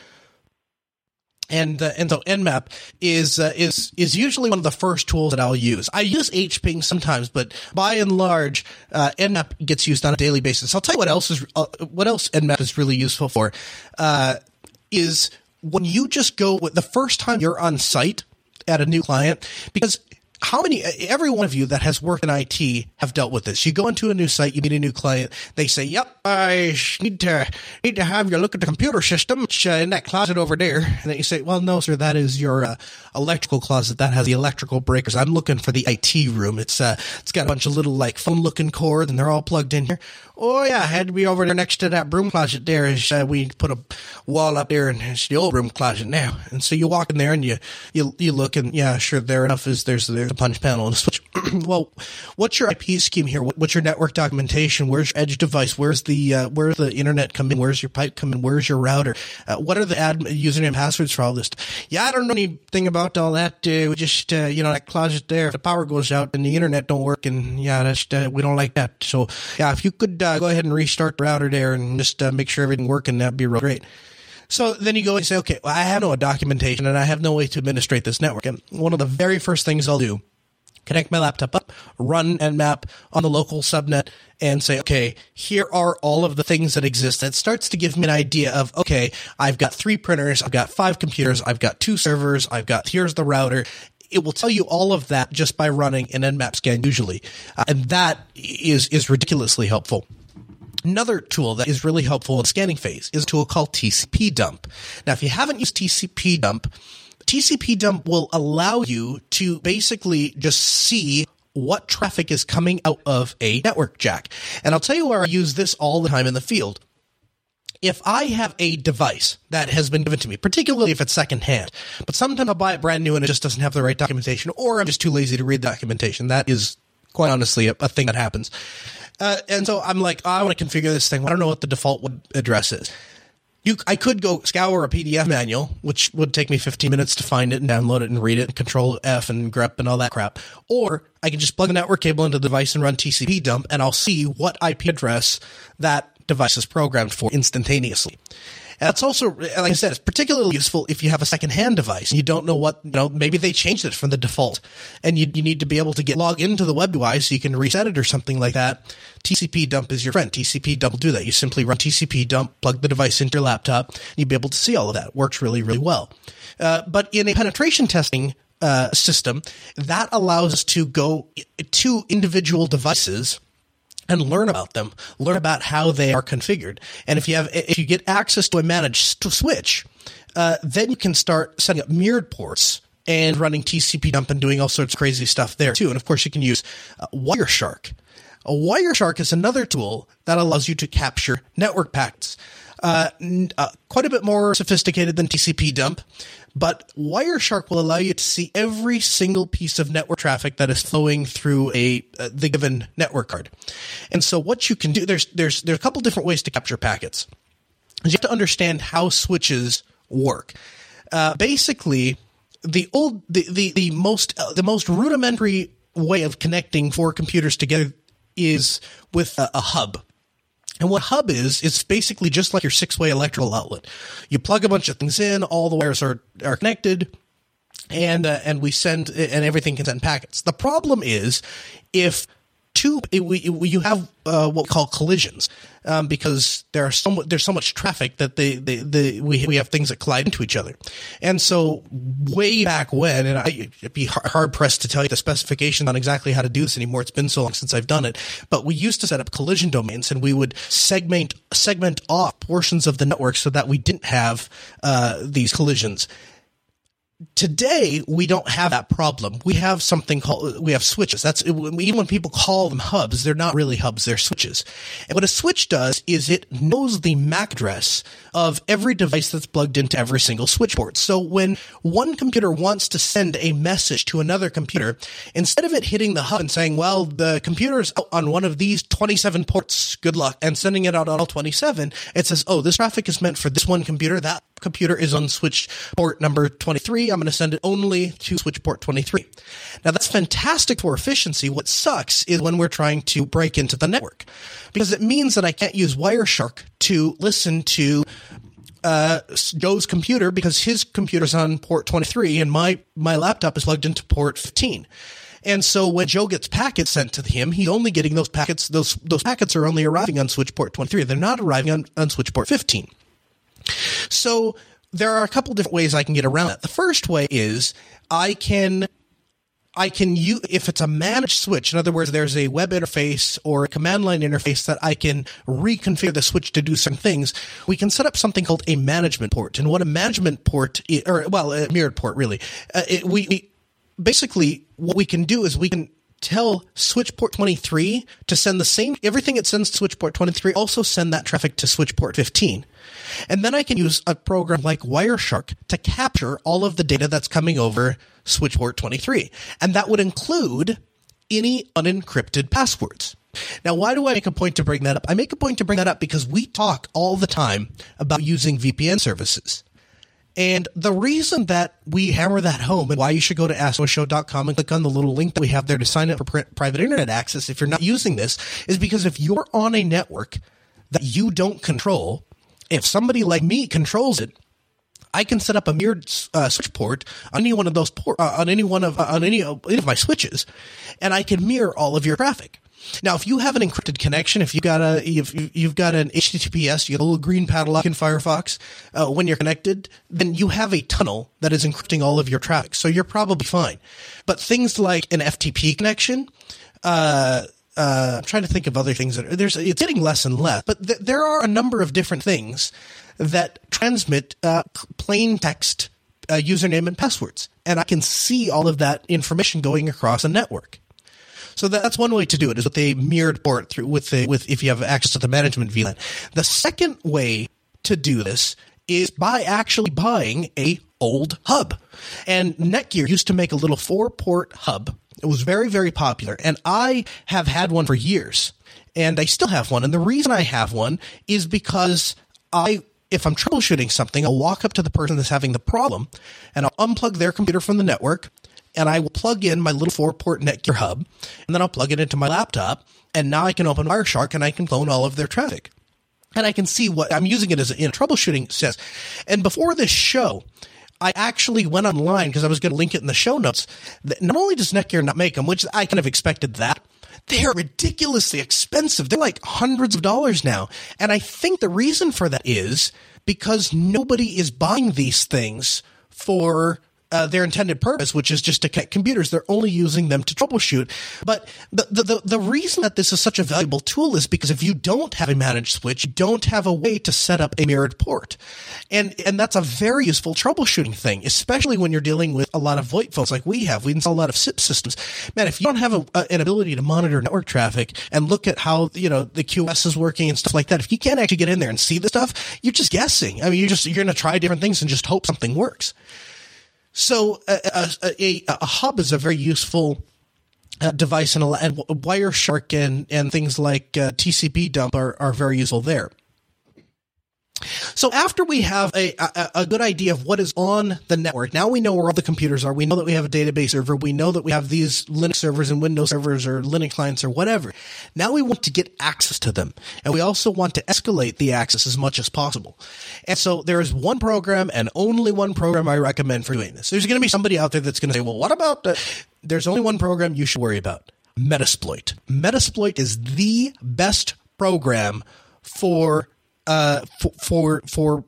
and uh, and so Nmap is uh, is is usually one of the first tools that I'll use. I use HPing sometimes, but by and large, uh, Nmap gets used on a daily basis. I'll tell you what else is uh, what else Nmap is really useful for uh, is when you just go with the first time you're on site at a new client because how many every one of you that has worked in IT have dealt with this. You go into a new site, you meet a new client, they say, "Yep, I need to need to have you look at the computer system uh, in that closet over there." And then you say, "Well, no, sir, that is your uh, electrical closet that has the electrical breakers. I'm looking for the IT room. It's uh, it's got a bunch of little like phone looking cords, and they're all plugged in here." Oh yeah, I had to be over there next to that broom closet there. Is uh, we put a wall up there, and it's the old broom closet now. And so you walk in there, and you you you look, and yeah, sure, there enough is there's there there's a punch panel and a switch. (clears throat) well, what's your IP scheme here? What's your network documentation? Where's your edge device? Where's the uh, where's the internet coming? Where's your pipe coming? Where's your router? Uh, what are the admin username passwords for all this? Yeah, I don't know anything about all that. Uh, we just uh, you know that closet there. The power goes out and the internet don't work, and yeah, that's uh, we don't like that. So yeah, if you could uh, go ahead and restart the router there and just make sure everything working, that'd be real great. So then you go and say, okay, well, I have no documentation and I have no way to administrate this network. And one of the very first things I'll do connect my laptop up, run Nmap on the local subnet and say, okay, here are all of the things that exist. That starts to give me an idea of, okay, I've got three printers, I've got five computers, I've got two servers, I've got, here's the router. It will tell you all of that just by running an Nmap scan usually. Uh, and that is, is ridiculously helpful. Another tool that is really helpful in the scanning phase is a tool called TCP dump. Now, if you haven't used TCP dump, TCP dump will allow you to basically just see what traffic is coming out of a network jack. And I'll tell you where I use this all the time in the field. If I have a device that has been given to me, particularly if it's secondhand, but sometimes I'll buy it brand new and it just doesn't have the right documentation, or I'm just too lazy to read the documentation. That is quite honestly a, a thing that happens. Uh, and so I'm like, oh, I want to configure this thing. I don't know what the default address is. You, I could go scour a PDF manual, which would take me 15 minutes to find it and download it and read it and control F and grep and all that crap. Or I can just plug a network cable into the device and run TCP dump and I'll see what IP address that device is programmed for instantaneously. That's also, like I said, it's particularly useful if you have a second-hand device and you don't know what, you know, maybe they changed it from the default and you, you need to be able to get log into the web UI so you can reset it or something like that. TCP dump is your friend. TCP dump will do that. You simply run TCP dump, plug the device into your laptop, and you'll be able to see all of that. It works really, really well. Uh, but in a penetration testing uh, system, that allows us to go to individual devices and learn about them, learn about how they are configured. And if you have, if you get access to a managed switch, uh, then you can start setting up mirrored ports and running TCP dump and doing all sorts of crazy stuff there too. And of course, you can use uh, Wireshark. A Wireshark is another tool that allows you to capture network packets. Uh, uh, quite a bit more sophisticated than TCP dump, but Wireshark will allow you to see every single piece of network traffic that is flowing through a uh, the given network card. And so what you can do there's there's there's a couple different ways to capture packets. You have to understand how switches work. Uh, basically, the old the the, the most uh, the most rudimentary way of connecting four computers together is with a, a hub. And what hub is, it's basically just like your six way electrical outlet. You plug a bunch of things in, all the wires are, are connected, and, uh, and we send, and everything can send packets. The problem is if two, it, we, you have uh, what we call collisions um, because there are so there's so much traffic that they, they, they, we we have things that collide into each other, and so way back when, and I, would be hard pressed to tell you the specification on exactly how to do this anymore. It's been so long since I've done it, but we used to set up collision domains, and we would segment segment off portions of the network so that we didn't have uh, these collisions today we don't have that problem. We have something called we have switches. That's even when people call them hubs, they're not really hubs; they're switches. And what a switch does is it knows the MAC address of every device that's plugged into every single switch port. So when one computer wants to send a message to another computer, instead of it hitting the hub and saying, "Well, the computer's out on one of these 27 ports. Good luck," and sending it out on all 27, it says, "Oh, this traffic is meant for this one computer. That computer is on switch port number 23. I'm going to send it only to switch port 23. Now that's fantastic for efficiency. What sucks is when we're trying to break into the network because it means that I can't use Wireshark to listen to uh, Joe's computer because his computer's on port 23 and my, my laptop is plugged into port 15. And so when Joe gets packets sent to him, he's only getting those packets. Those those packets are only arriving on switch port 23. They're not arriving on, on switch port 15. So there are a couple different ways I can get around that. The first way is I can I can use, if it's a managed switch, in other words, there's a web interface or a command line interface that I can reconfigure the switch to do certain things, we can set up something called a management port. And what a management port, is, or well, a mirrored port really, uh, it, we, we, basically what we can do is we can tell switch port 23 to send the same, everything it sends to switch port 23, also send that traffic to switch port 15. And then I can use a program like Wireshark to capture all of the data that's coming over switchport 23. And that would include any unencrypted passwords. Now, why do I make a point to bring that up? I make a point to bring that up because we talk all the time about using VPN services. And the reason that we hammer that home and why you should go to AskNoahShow.com and click on the little link that we have there to sign up for private internet access if you're not using this is because if you're on a network that you don't control, if somebody like me controls it, I can set up a mirrored uh, switch port on any one of those port uh, on any one of uh, on any of, any of my switches, and I can mirror all of your traffic. Now, if you have an encrypted connection, if you got a, if you've got an HTTPS, you got a little green padlock in Firefox, uh, when you're connected, then you have a tunnel that is encrypting all of your traffic. So you're probably fine. But things like an FTP connection, uh, uh, I'm trying to think of other things that are, there's, it's getting less and less, but th- there are a number of different things that transmit, uh, plain text, uh, username and passwords. And I can see all of that information going across a network. So that's one way to do it is with a mirrored port through with the, with if you have access to the management VLAN. The second way to do this is by actually buying a old hub. And Netgear used to make a little four port hub. It was very, very popular. And I have had one for years and I still have one. And the reason I have one is because I if I'm troubleshooting something, I'll walk up to the person that's having the problem and I'll unplug their computer from the network and I will plug in my little four port Netgear hub and then I'll plug it into my laptop and now I can open Wireshark and I can clone all of their traffic. And I can see what I'm using it as in a troubleshooting sense. And before this show, I actually went online because I was going to link it in the show notes. Not only does Netgear not make them, which I kind of expected that, they are ridiculously expensive. They're like hundreds of dollars now. And I think the reason for that is because nobody is buying these things for uh, their intended purpose, which is just to connect computers. They're only using them to troubleshoot. But the, the, the, reason that this is such a valuable tool is because if you don't have a managed switch, you don't have a way to set up a mirrored port. And, and that's a very useful troubleshooting thing, especially when you're dealing with a lot of VoIP phones like we have. We install a lot of SIP systems. Man, if you don't have a, a, an ability to monitor network traffic and look at how, you know, the QoS is working and stuff like that, if you can't actually get in there and see the stuff, you're just guessing. I mean, you're just, you're going to try different things and just hope something works. So a, a, a, a hub is a very useful uh, device, and, and Wireshark and, and things like uh, TCP dump are, are very useful there. So after we have a, a, a, good idea of what is on the network, now we know where all the computers are. We know that we have a database server. We know that we have these Linux servers and Windows servers or Linux clients or whatever. Now we want to get access to them. And we also want to escalate the access as much as possible. And so there is one program and only one program I recommend for doing this. There's going to be somebody out there that's going to say, well, what about the, there's only one program you should worry about. Metasploit. Metasploit is the best program for uh, for, for, for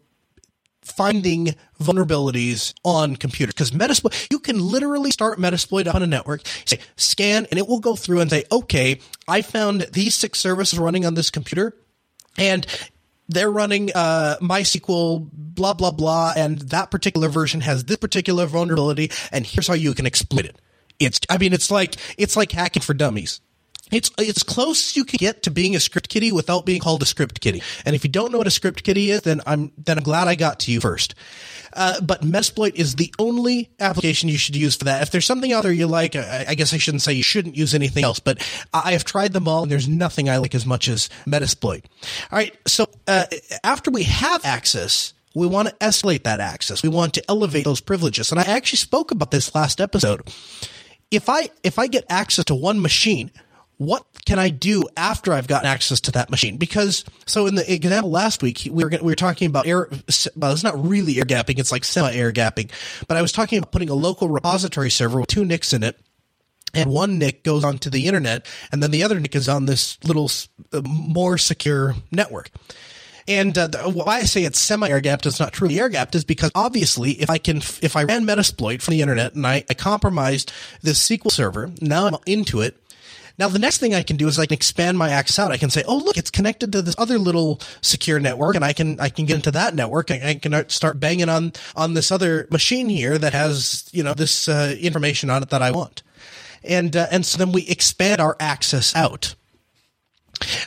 finding vulnerabilities on computers because Metasploit, you can literally start Metasploit on a network, say scan, and it will go through and say, okay, I found these six services running on this computer and they're running uh, MySQL, blah, blah, blah, and that particular version has this particular vulnerability, and here's how you can exploit it. It's, I mean, it's like, it's like hacking for dummies. It's it's close you can get to being a script kiddie without being called a script kiddie. And if you don't know what a script kiddie is, then I'm then I'm glad I got to you first. Uh, but Metasploit is the only application you should use for that. If there's something out there you like, I, I, guess I shouldn't say you shouldn't use anything else, but I have tried them all and there's nothing I like as much as Metasploit. All right. So, uh, after we have access, we want to escalate that access. We want to elevate those privileges. And I actually spoke about this last episode. If I, if I get access to one machine, what can I do after I've gotten access to that machine? Because so in the example last week, we were we were talking about air. Well, it's not really air gapping; it's like semi air gapping. But I was talking about putting a local repository server with two NICs in it. And one NIC goes onto the internet, and then the other NIC is on this little uh, more secure network. And uh, why I say it's semi air gapped, it's not truly air gapped, is because obviously, if I can, if I ran Metasploit from the internet and I, I compromised this SQL server, now I'm into it, now, the next thing I can do is I can expand my access out. I can say, oh, look, it's connected to this other little secure network and I can, I can get into that network. I, I can start banging on, on this other machine here that has, you know, this uh, information on it that I want. And, uh, and so then we expand our access out.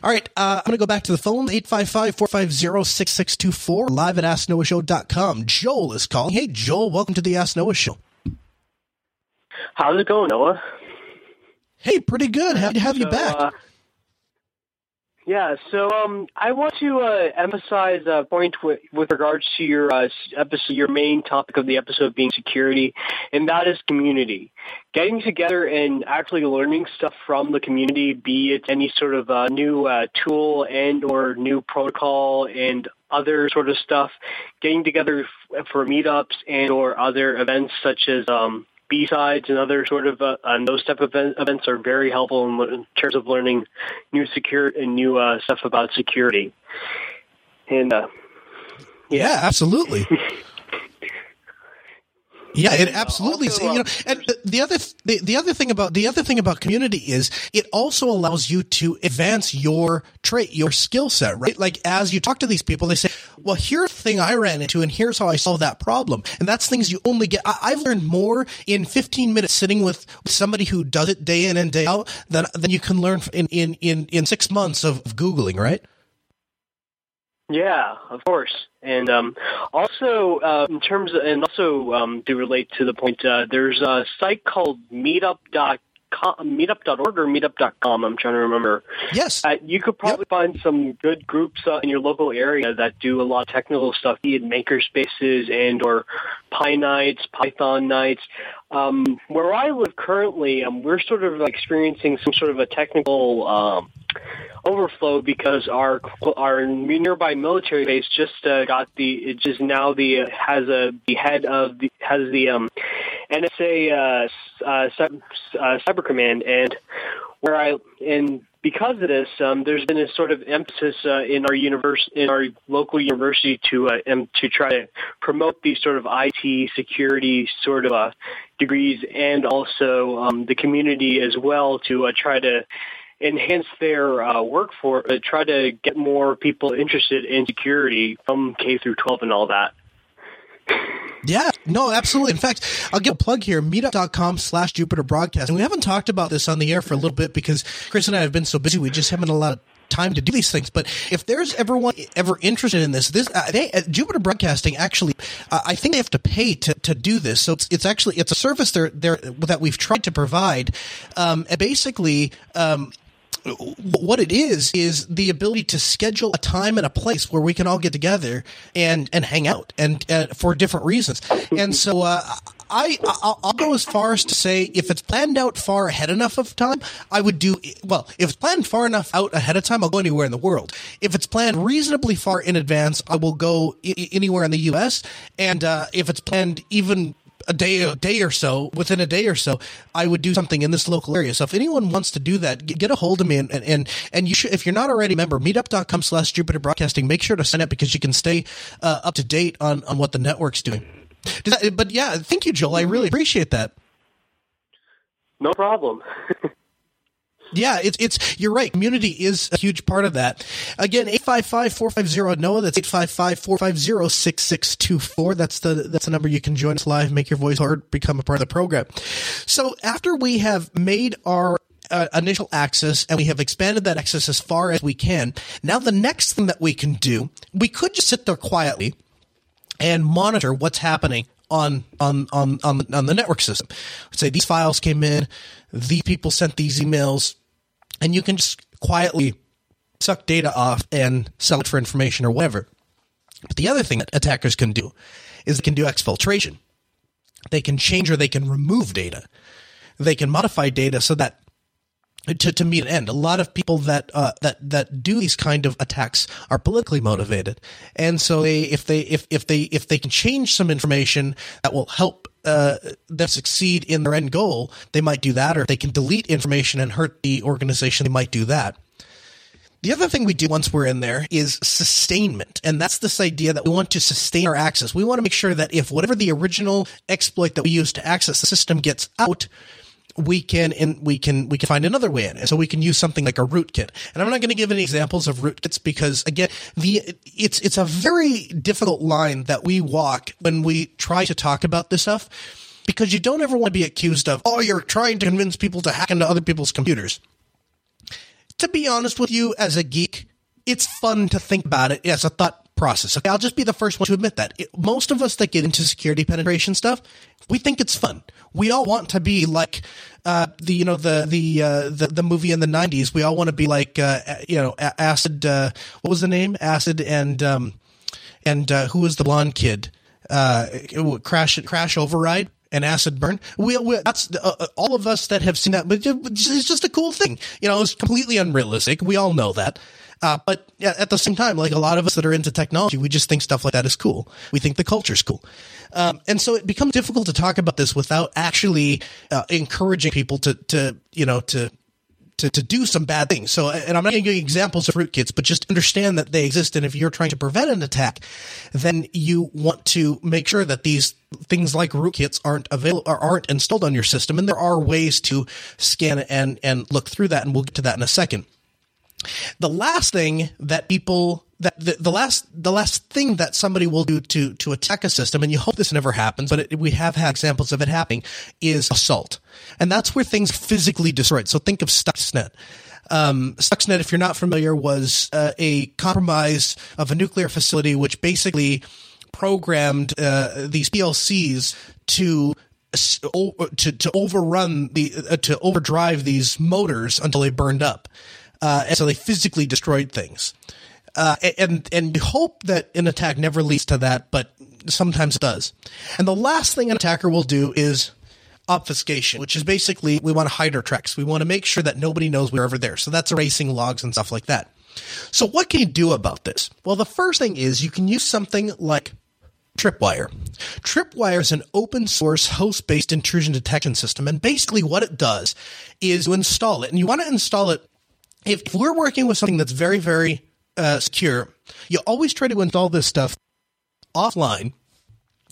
All right, uh, I'm going to go back to the phone, 855-450-6624, live at AskNoahShow.com. Joel is calling. Hey, Joel, welcome to the Ask Noah Show. How's it going, Noah? Hey, pretty good. Happy to have you back. uh, yeah, so um, I want to uh, emphasize a point with, with regards to your uh, episode, your main topic of the episode being security, and that is community. Getting together and actually learning stuff from the community, be it any sort of uh, new uh, tool and or new protocol and other sort of stuff. Getting together f- for meetups and or other events such as um, B-sides and other sort of uh, and those type of event, events are very helpful in, in terms of learning new secure and new uh, stuff about security. And uh, yeah, absolutely. (laughs) Yeah, it absolutely. is. you know, and the- the other the, the other thing about the other thing about community is it also allows you to advance your trait, your skill set, right? Like as you talk to these people, they say, "Well, here's the thing I ran into, and here's how I solved that problem." And that's things you only get. I, I've learned more in 15 minutes sitting with somebody who does it day in and day out than than you can learn in in in, in six months of googling, right? Yeah, of course. And um, also, uh, in terms of, and also um, to relate to the point, uh, there's a site called meetup.com, meetup.org or meetup.com. I'm trying to remember. Yes. Uh, you could probably find some good groups uh, in your local area that do a lot of technical stuff, be it maker spaces and or Pi nights, Python nights. Um, where I live currently, um, we're sort of experiencing some sort of a technical um, overflow because our our nearby military base just uh, got the it just now the uh, has a the head of the has the um, NSA uh, uh, cyber, uh, cyber command and where I and because of this, um, there's been a sort of emphasis uh, in our universe in our local university to uh, to try to promote these sort of IT security sort of uh, degrees and also um, the community as well to uh, try to enhance their uh, workforce, uh, try to get more people interested in security from K through 12 and all that. Yeah, no, absolutely. In fact, I'll give a plug here, meetup.com slash Jupiter Broadcasting. We haven't talked about this on the air for a little bit because Chris and I have been so busy. We just haven't a lot of time to do these things. But if there's everyone ever interested in this, this uh, they, uh, Jupiter Broadcasting actually, uh, I think they have to pay to, to do this. So it's, it's actually it's a service there there that we've tried to provide. Um, and basically, um, what it is is the ability to schedule a time and a place where we can all get together and and hang out and uh, for different reasons. And so uh, I I'll, go as far as to say if it's planned out far ahead enough of time, I would do well. If it's planned far enough out ahead of time, I'll go anywhere in the world. If it's planned reasonably far in advance, I will go I- anywhere in the U.S. And uh, if it's planned even a day a day or so within a day or so i would do something in this local area. So if anyone wants to do that get, a hold of me and and and you should if you're not already a member meetup.com slash jupiter broadcasting make sure to sign up because you can stay uh, up to date on on what the network's doing. That- but yeah thank you joel. I really appreciate that. No problem. (laughs) Yeah, it's it's you're right. Community is a huge part of that. Again, 855-450 Noah. That's 855-450-6624. That's the that's the number you can join us live, make your voice heard, become a part of the program. So after we have made our uh, initial access and we have expanded that access as far as we can, now the next thing that we can do, we could just sit there quietly and monitor what's happening on on on on the, the network system. Say these files came in, these people sent these emails, and you can just quietly suck data off and sell it for information or whatever. But the other thing that attackers can do is they can do exfiltration. They can change or they can remove data. They can modify data so that to, to meet an end. A lot of people that uh, that that do these kind of attacks are politically motivated, and so they if they if if they if they can change some information that will help uh, them succeed in their end goal, they might do that. Or if they can delete information and hurt the organization, they might do that. The other thing we do once we're in there is sustainment. And that's this idea that we want to sustain our access. We want to make sure that if whatever the original exploit that we use to access the system gets out, we can and we can we can find another way in. So we can use something like a rootkit. And I'm not going to give any examples of rootkits because again, the it's it's a very difficult line that we walk when we try to talk about this stuff because you don't ever want to be accused of, oh, you're trying to convince people to hack into other people's computers to be honest with you, as a geek, it's fun to think about it as a thought process. Okay, I'll just be the first one to admit that. It, most of us that get into security penetration stuff, we think it's fun. We all want to be like uh, the you know the the uh, the the movie in the '90s. We all want to be like uh, you know Acid. Uh, what was the name? Acid and um, and uh, who was the blonde kid? Uh, crash Crash Override and acid burn. We, we that's uh, all of us that have seen that, but it's just a cool thing. You know, it's completely unrealistic. We all know that. Uh, but at the same time, like a lot of us that are into technology, we just think stuff like that is cool. We think the culture's cool. Um, and so it becomes difficult to talk about this without actually uh, encouraging people to, to, you know, to, to, to do some bad things. So, and I'm not going to give examples of rootkits, but just understand that they exist. And if you're trying to prevent an attack, then you want to make sure that these things like rootkits aren't available aren't installed on your system. And there are ways to scan and, and look through that. And we'll get to that in a second. The last thing that people that the, the, last the last thing that somebody will do to to attack a system, and you hope this never happens, but it, we have had examples of it happening, is assault, and that's where things physically destroyed. So think of Stuxnet. Um, Stuxnet, if you're not familiar, was uh, a compromise of a nuclear facility, which basically programmed uh, these PLCs to to to overrun the uh, to overdrive these motors until they burned up. Uh, and so they physically destroyed things. Uh, and and you hope that an attack never leads to that, but sometimes it does. And the last thing an attacker will do is obfuscation, which is basically we want to hide our tracks. We want to make sure that nobody knows we're ever there. So that's erasing logs and stuff like that. So what can you do about this? Well, the first thing is you can use something like Tripwire. Tripwire is an open source host based intrusion detection system. And basically what it does is to install it. And you want to install it if we're working with something that's very, very uh, secure, you always try to install this stuff offline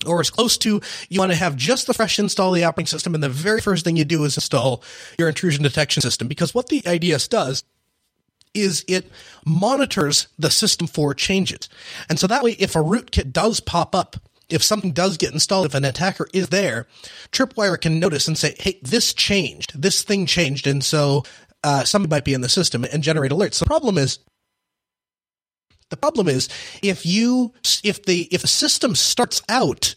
or as close to you want to have just the fresh install of the operating system and the very first thing you do is install your intrusion detection system because what the IDS does is it monitors the system for changes. And so that way if a rootkit does pop up if something does get installed, if an attacker is there, Tripwire can notice and say, "Hey, this changed. This thing changed," and so uh, somebody might be in the system and generate alerts. The problem is, the problem is if you if the if a system starts out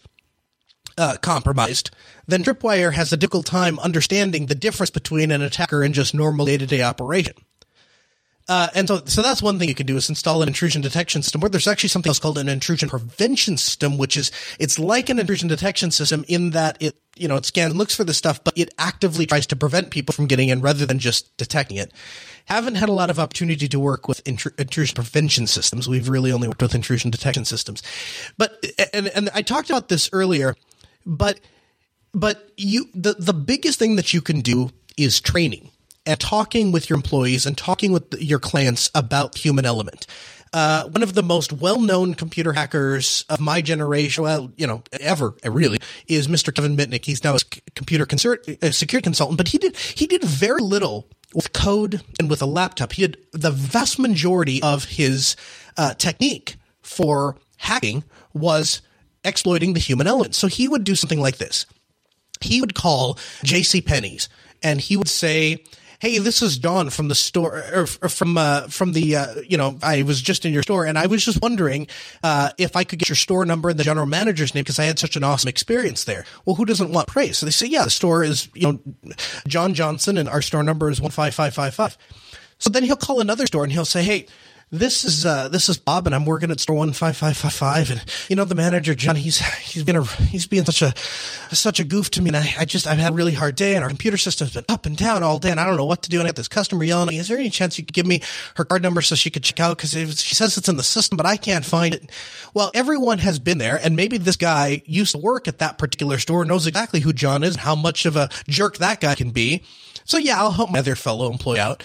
uh, compromised, then Tripwire has a difficult time understanding the difference between an attacker and just normal day to day operation. Uh, and so, so that's one thing you can do is install an intrusion detection system where there's actually something else called an intrusion prevention system, which is, it's like an intrusion detection system in that it, you know, it scans looks for the stuff, but it actively tries to prevent people from getting in rather than just detecting it. Haven't had a lot of opportunity to work with intru- intrusion prevention systems. We've really only worked with intrusion detection systems. But, and, and I talked about this earlier, but, but you, the, the biggest thing that you can do is training and talking with your employees and talking with your clients about human element. Uh, one of the most well-known computer hackers of my generation, well, you know, ever really, is Mr. Kevin Mitnick. He's now a computer concert, a security consultant, but he did he did very little with code and with a laptop. He had the vast majority of his uh, technique for hacking was exploiting the human element. So he would do something like this. He would call J.C. Penney's and he would say, hey, this is Dawn from the store or, or from uh, from the uh, you know I was just in your store and I was just wondering uh, if I could get your store number and the general manager's name because I had such an awesome experience there. Well, who doesn't want praise? So they say, yeah, the store is you know John Johnson and our store number is one five five five five. So then he'll call another store and he'll say, hey this is uh, this is Bob, and I'm working at store one five five five five. And you know the manager John, he's he's been a he's being such a such a goof to me, and I, I just I've had a really hard day, and our computer system's been up and down all day, and I don't know what to do. And I got this customer yelling. Is there any chance you could give me her card number so she could check out? Because she says it's in the system, but I can't find it. Well, everyone has been there, and maybe this guy used to work at that particular store, knows exactly who John is, and how much of a jerk that guy can be. So yeah, I'll help my other fellow employee out.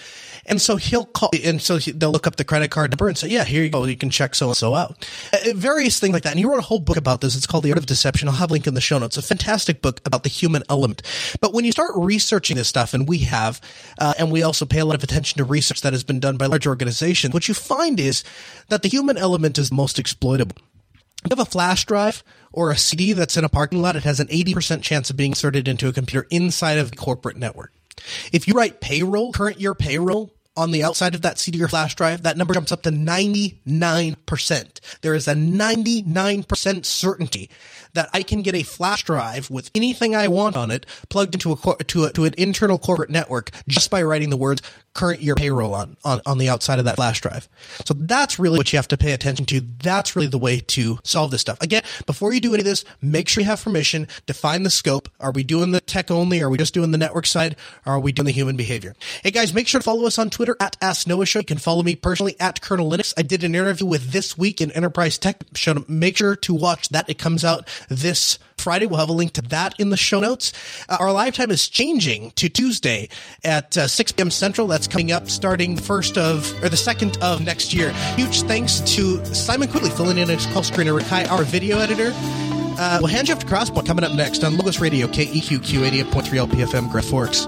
And so he'll call, and so they'll look up the credit card number and say, yeah, here you go. You can check so and so out. Uh, various things like that. And he wrote a whole book about this. It's called The Art of Deception. I'll have a link in the show notes. A fantastic book about the human element. But when you start researching this stuff, and we have, uh, and we also pay a lot of attention to research that has been done by large organizations, what you find is that the human element is most exploitable. If you have a flash drive or a CD that's in a parking lot, it has an 80% chance of being inserted into a computer inside of the corporate network. If you write payroll, current year payroll on the outside of that CD or flash drive, that number jumps up to 99%. There is a 99% certainty that I can get a flash drive with anything I want on it plugged into a, to a, to an internal corporate network just by writing the words current year payroll on, on, on the outside of that flash drive. So that's really what you have to pay attention to. That's really the way to solve this stuff. Again, before you do any of this, make sure you have permission, define the scope. Are we doing the tech only? Are we just doing the network side? Or are we doing the human behavior? Hey guys, make sure to follow us on Twitter at Ask Noah Show. You can follow me personally at Kernel Linux. I did an interview with This Week in Enterprise Tech. Show make sure to watch that. It comes out this Friday. We'll have a link to that in the show notes. Uh, our live time is changing to Tuesday at uh, 6 p.m. Central. That's coming up starting the first of, or the second of next year. Huge thanks to Simon Quigley filling in as call screener, Rikai, our video editor. Uh, we'll hand you off to Crosspoint coming up next on Logos Radio, KEQQ 88.3 LPFM, Grand Forks.